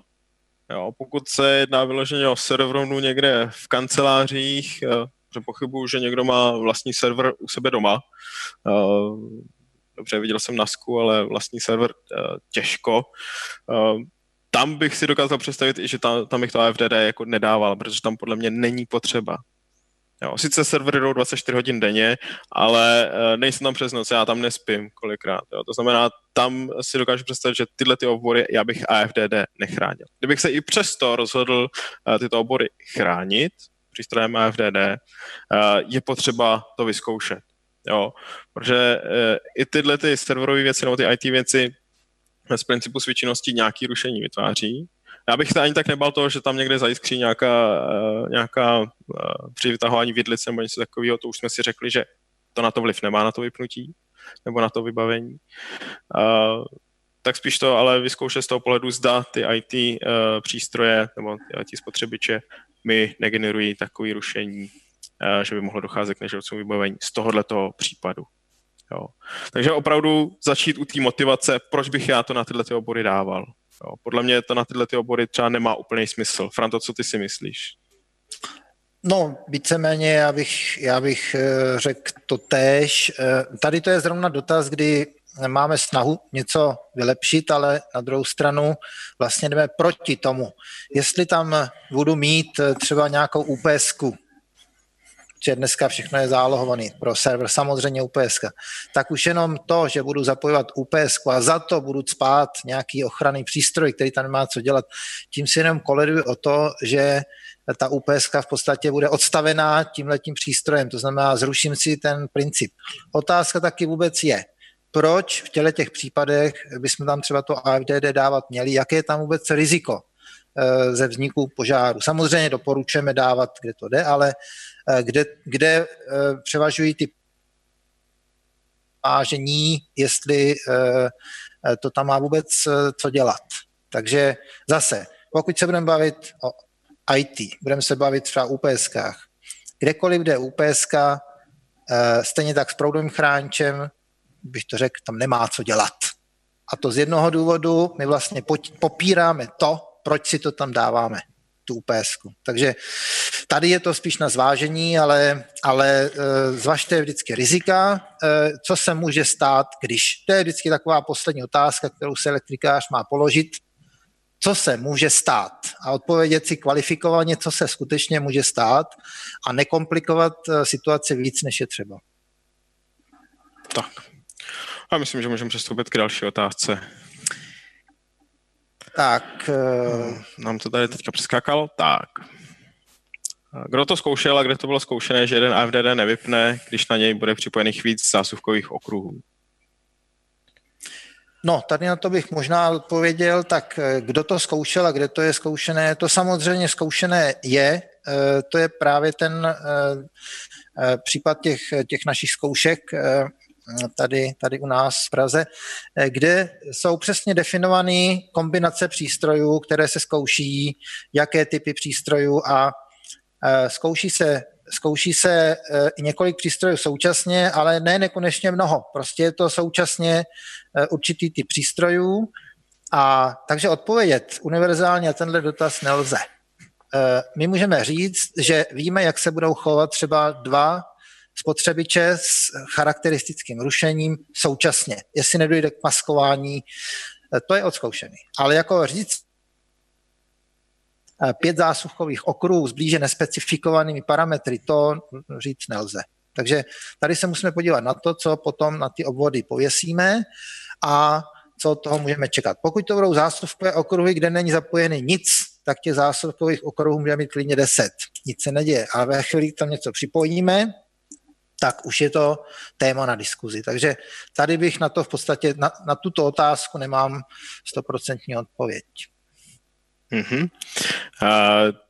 Jo, pokud se jedná vyloženě o serverovnu někde v kancelářích, protože pochybuju, že někdo má vlastní server u sebe doma. Eh, dobře, viděl jsem Nasku, ale vlastní server eh, těžko. Eh, tam bych si dokázal představit i, že tam, tam bych to AFDD jako nedával, protože tam podle mě není potřeba. Jo, sice servery jdou 24 hodin denně, ale nejsem tam přes noc, já tam nespím kolikrát. Jo. To znamená, tam si dokážu představit, že tyhle ty obory já bych AFDD nechránil. Kdybych se i přesto rozhodl tyto obory chránit, přístrojem AFDD, eh, je potřeba to vyzkoušet. Jo, protože eh, i tyhle ty serverové věci nebo ty IT věci z principu svědčenosti nějaký rušení vytváří. Já bych ani tak nebal toho, že tam někde zajiskří nějaká, eh, nějaká při vytahování vidlice nebo něco takového, to už jsme si řekli, že to na to vliv nemá na to vypnutí nebo na to vybavení. tak spíš to ale vyzkoušet z toho pohledu, zda ty IT přístroje nebo ty IT spotřebiče mi negenerují takové rušení, eh, že by mohlo docházet k neživotnímu vybavení z tohoto případu. Jo. Takže opravdu začít u té motivace, proč bych já to na tyhle ty obory dával. Jo. Podle mě to na tyhle ty obory třeba nemá úplný smysl. Franto, co ty si myslíš? No, víceméně já bych, já bych eh, řekl to též. Eh, tady to je zrovna dotaz, kdy máme snahu něco vylepšit, ale na druhou stranu vlastně jdeme proti tomu. Jestli tam budu mít eh, třeba nějakou UPS, že dneska všechno je zálohovaný pro server, samozřejmě UPS, tak už jenom to, že budu zapojovat UPS a za to budu spát nějaký ochranný přístroj, který tam nemá co dělat, tím si jenom koleduji o to, že ta UPS v podstatě bude odstavená tímhletím přístrojem, to znamená zruším si ten princip. Otázka taky vůbec je, proč v těle těch případech bychom tam třeba to AFDD dávat měli, jaké je tam vůbec riziko eh, ze vzniku požáru. Samozřejmě doporučujeme dávat, kde to jde, ale kde, kde eh, převažují ty vážení, jestli to tam má vůbec co dělat. Takže zase, pokud se budeme bavit o IT, budeme se bavit třeba o UPSkách, kdekoliv jde UPSK, stejně tak s proudovým chráničem, bych to řekl, tam nemá co dělat. A to z jednoho důvodu, my vlastně popíráme to, proč si to tam dáváme, tu UPS. Takže tady je to spíš na zvážení, ale, ale e, zvažte vždycky rizika, e, co se může stát, když. To je vždycky taková poslední otázka, kterou se elektrikář má položit, co se může stát a odpovědět si kvalifikovaně, co se skutečně může stát a nekomplikovat e, situaci víc, než je třeba. Tak, a myslím, že můžeme přistoupit k další otázce. Tak. Uh... Nám to tady teďka přeskákalo. Tak. Kdo to zkoušel a kde to bylo zkoušené, že jeden AFDD nevypne, když na něj bude připojených víc zásuvkových okruhů? No, tady na to bych možná odpověděl, tak eh, kdo to zkoušel a kde to je zkoušené, to samozřejmě zkoušené je, to je právě ten případ těch, těch našich zkoušek, tady, tady u nás v Praze, eh, kde jsou přesně definované kombinace přístrojů, které se zkouší, jaké typy přístrojů a eh, zkouší se zkouší se eh, několik přístrojů současně, ale ne nekonečně mnoho. Prostě je to současně určitý typ přístrojů a takže odpovědět univerzálně na tenhle dotaz nelze. My můžeme říct, že víme, jak se budou chovat třeba dva spotřebiče s charakteristickým rušením současně. Jestli nedojde k maskování, eh, to je odzkoušený. Ale jako říct eh, pět zásuvkových okruhů s blíže nespecifikovanými parametry, to říct nelze. Takže tady se musíme podívat na to, co potom na ty obvody pověsíme a co toho můžeme čekat. Pokud to budou zásuvkové okruhy, kde není zapojený nic, tak těch zásuvkových okruhů můžeme mít klidně 10. Nic se neděje. A ve chvíli, tam něco připojíme, tak už je to téma na diskuzi. Takže tady bych na to v podstatě, na, na tuto otázku nemám stoprocentní odpověď. Mm-hmm. Uh,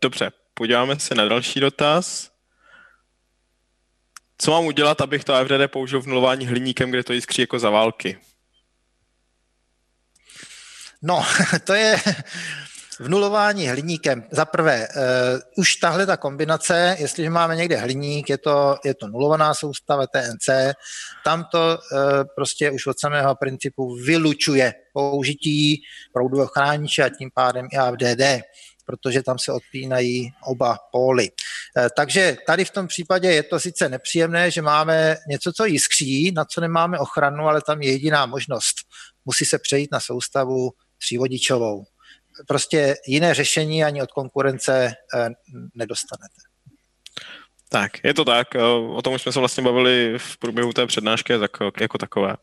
dobře, podíváme se na další dotaz. Co mám udělat, abych to FDD použil v nulování hliníkem, kde to jiskří jako za války? No, to je, Vnulování hliníkem. Za prvé, uh, už tahle ta kombinace, jestliže máme někde hliník, je to, je to nulovaná soustava TNC, tam to uh, prostě už od samého principu vylučuje použití proudového chrániče a tím pádem i AFDD protože tam se odpínají oba póly. Eh, takže tady v tom případě je to sice nepříjemné, že máme něco, co jiskří, na co nemáme ochranu, ale tam je jediná možnost. Musí se přejít na soustavu třívodičovou prostě jiné řešení ani od konkurence eh, nedostanete. Tak, je to tak. Eh, o tom už jsme se vlastně bavili v průběhu té přednášky jako takové.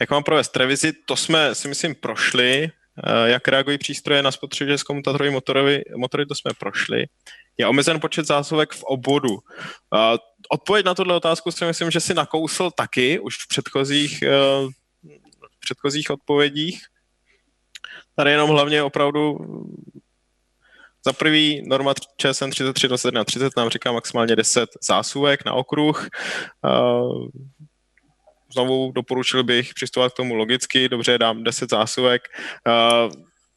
Jak mám provést revizi, to jsme si myslím prošli. Eh, jak reagují přístroje na spotřebiče s komutátorovými motory, motory, to jsme prošli. Je omezen počet zásuvek v obvodu. Odpověď na tuhle otázku si myslím, že si nakousl taky už v předchozích, v předchozích odpovědích. Tady jenom hlavně opravdu za prvý norma ČSN 33 30 nám říká maximálně 10 zásuvek na okruh. Znovu doporučil bych přistupovat k tomu logicky, dobře, dám 10 zásuvek.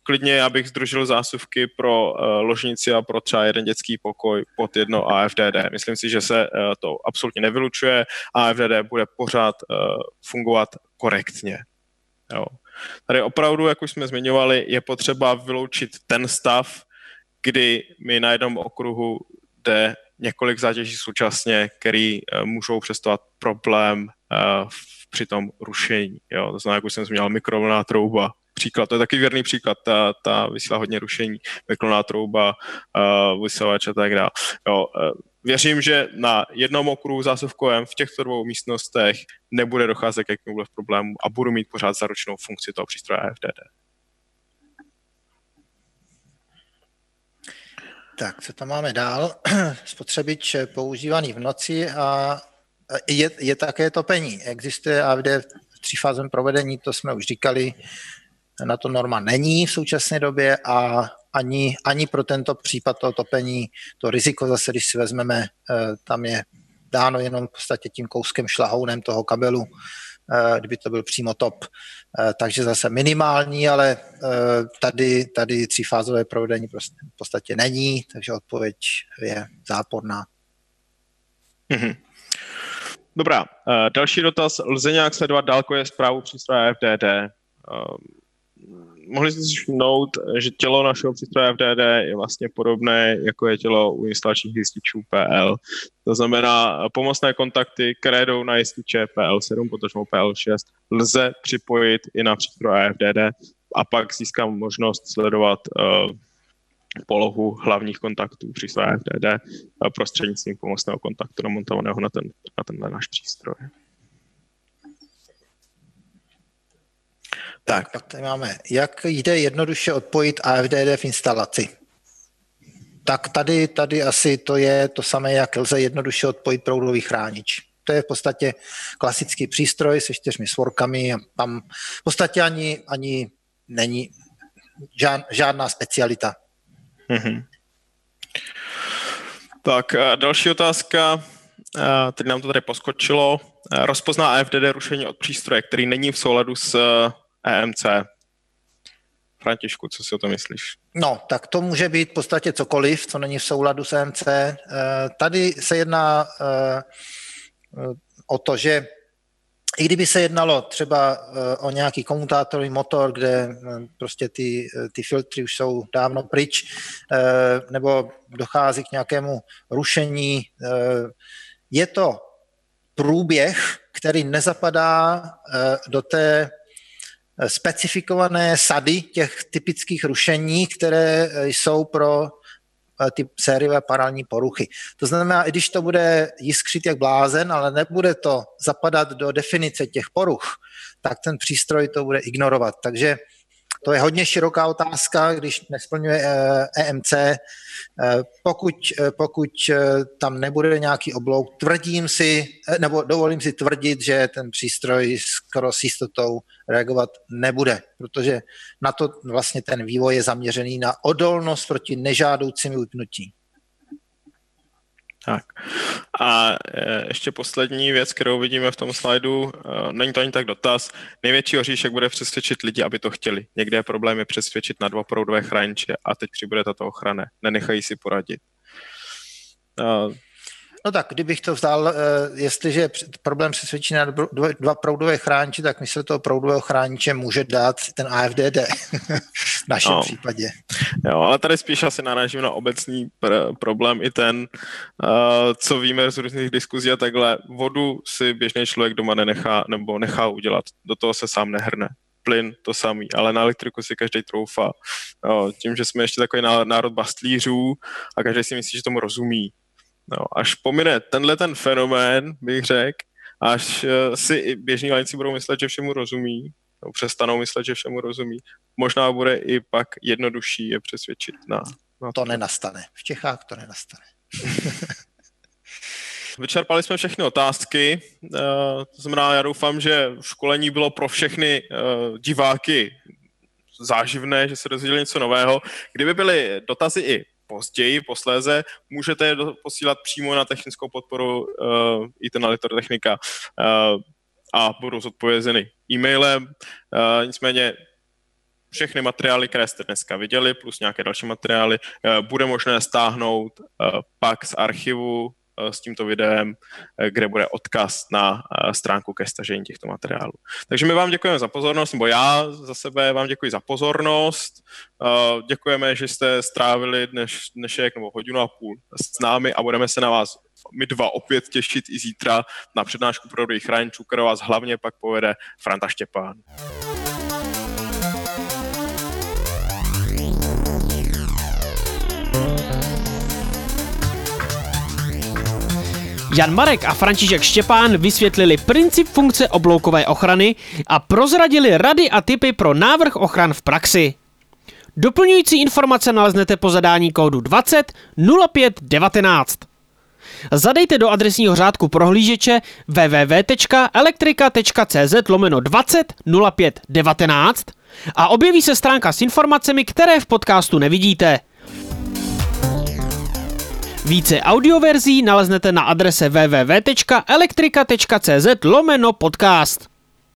Klidně, abych združil zásuvky pro ložnici a pro třeba jeden dětský pokoj pod jedno AFDD. Myslím si, že se to absolutně nevylučuje. AFDD bude pořád fungovat korektně. Jo. Tady opravdu, jak už jsme zmiňovali, je potřeba vyloučit ten stav, kdy mi na jednom okruhu jde několik zátěží současně, které můžou představovat problém při tom rušení. Jo? To znamená, jak už jsem zmínil, mikrovlná trouba, příklad, to je taky věrný příklad, ta, ta vysílá hodně rušení, mikrovlná trouba, uh, vysavač a tak dále. Jo, věřím, že na jednom okruhu zásuvkovém v těchto dvou místnostech nebude docházet k jakýmkoliv problému a budu mít pořád zaručenou funkci toho přístroje AFDD. Tak, co tam máme dál? Spotřebič používaný v noci a je, je také topení. Existuje AVD v třífázem provedení, to jsme už říkali, na to norma není v současné době a ani, ani pro tento případ toho topení to riziko zase, když si vezmeme, eh, tam je dáno jenom v podstatě tím kouskem šlahounem toho kabelu, eh, kdyby to byl přímo top. Eh, takže zase minimální, ale tady, tady třífázové provedení prostě v podstatě není, takže odpověď je záporná. Mm-hmm. Dobrá, další dotaz. Lze nějak sledovat dálkově zprávu přístroje FDD? Mohli jste si všimnout, že tělo našeho přístroje FDD je vlastně podobné, jako je tělo u instalačních jističů PL. To znamená, pomocné kontakty, které jdou na jističe PL7, potažmo PL6, lze připojit i na přístroj FDD a pak získám možnost sledovat uh, polohu hlavních kontaktů přístroje FDD uh, prostřednictvím pomocného kontaktu namontovaného na, ten, na tenhle náš přístroj. Tak, pak tady máme, jak jde jednoduše odpojit AFDD v instalaci. Tak tady, tady asi to je to samé, jak lze jednoduše odpojit proudový chránič. To je v podstatě klasický přístroj se čtyřmi svorkami tam v podstatě ani, ani není žád, žádná specialita. Mm-hmm. Tak další otázka, teď nám to tady poskočilo. Rozpozná AFDD rušení od přístroje, který není v souladu s EMC. Františku, co si o to myslíš? No, tak to může být v podstatě cokoliv, co není v souladu s EMC. Eh, tady se jedná eh, o to, že i kdyby se jednalo třeba o nějaký komutátorový motor, kde prostě ty, ty filtry už jsou dávno pryč, nebo dochází k nějakému rušení, je to průběh, který nezapadá do té specifikované sady těch typických rušení, které eh, jsou pro eh, ty sériové paralelní poruchy. To znamená, i když to bude jiskřit jak blázen, ale nebude to zapadat do definice těch poruch, tak ten přístroj to bude ignorovat. Takže to je hodně široká otázka, když nesplňuje EMC. Eh, e eh, pokud, eh, pokud tam nebude nějaký oblouk, tvrdím si, nebo dovolím si tvrdit, že ten přístroj skoro s jistotou reagovat nebude, protože na to vlastně ten vývoj je zaměřený na odolnost proti nežádoucím vypnutí. Tak. A e, ještě poslední věc, kterou vidíme v tom slajdu, e, není to ani tak dotaz. Největší oříšek bude přesvědčit lidi, aby to chtěli. Někde je problém je přesvědčit na dva proudové chrániče a teď přibude tato ochrana. Nenechají si poradit. No tak, kdybych to vzdal, eh, jestliže je problém se svědčí na dva proudové chrániče, tak místo toho proudového chrániče může dát ten AFDD v našem no. případě. Jo, ale tady spíš asi narážím na obecný pr- problém i ten, uh, co víme z různých diskuzí a takhle. Vodu si běžný člověk doma nenechá nebo nechá udělat. Do toho se sám nehrne plyn to samý, ale na elektriku si každý troufá. Jo, tím, že jsme ještě takový národ bastlířů a každý si myslí, že tomu rozumí, No, až pomine tenhle ten fenomén, bych řekl, až uh, si i běžní lajci budou myslet, že všemu rozumí, no, přestanou myslet, že všemu rozumí, možná bude i pak jednodušší je přesvědčit na, na to. To nenastane. V Čechách to nenastane. Vyčerpali jsme všechny otázky, uh, to znamená, já doufám, že školení bylo pro všechny uh, diváky záživné, že se dozvěděli něco nového. Kdyby byly dotazy i později, posléze, můžete je posílat přímo na technickou podporu uh, i ten technika uh, a budou zodpovězeny e-mailem. Uh, nicméně všechny materiály, které jste dneska viděli, plus nějaké další materiály, bude možné stáhnout pak z archivu s tímto videem, kde bude odkaz na stránku ke stažení těchto materiálů. Takže my vám děkujeme za pozornost, nebo já za sebe vám děkuji za pozornost. Děkujeme, že jste strávili dneš, dnešek nebo hodinu a půl s námi a budeme se na vás my dva opět těšit i zítra na přednášku prodej chráničů, kterou vás hlavně pak povede Franta Štěpán. Jan Marek a František Štěpán vysvětlili princip funkce obloukové ochrany a prozradili rady a typy pro návrh ochran v praxi. Doplňující informace naleznete po zadání kódu 20 05 19. Zadejte do adresního řádku prohlížeče www.elektrika.cz lomeno 20 05 19 a objeví se stránka s informacemi, které v podcastu nevidíte. Více audioverzí naleznete na adrese www.elektrika.cz lomeno podcast.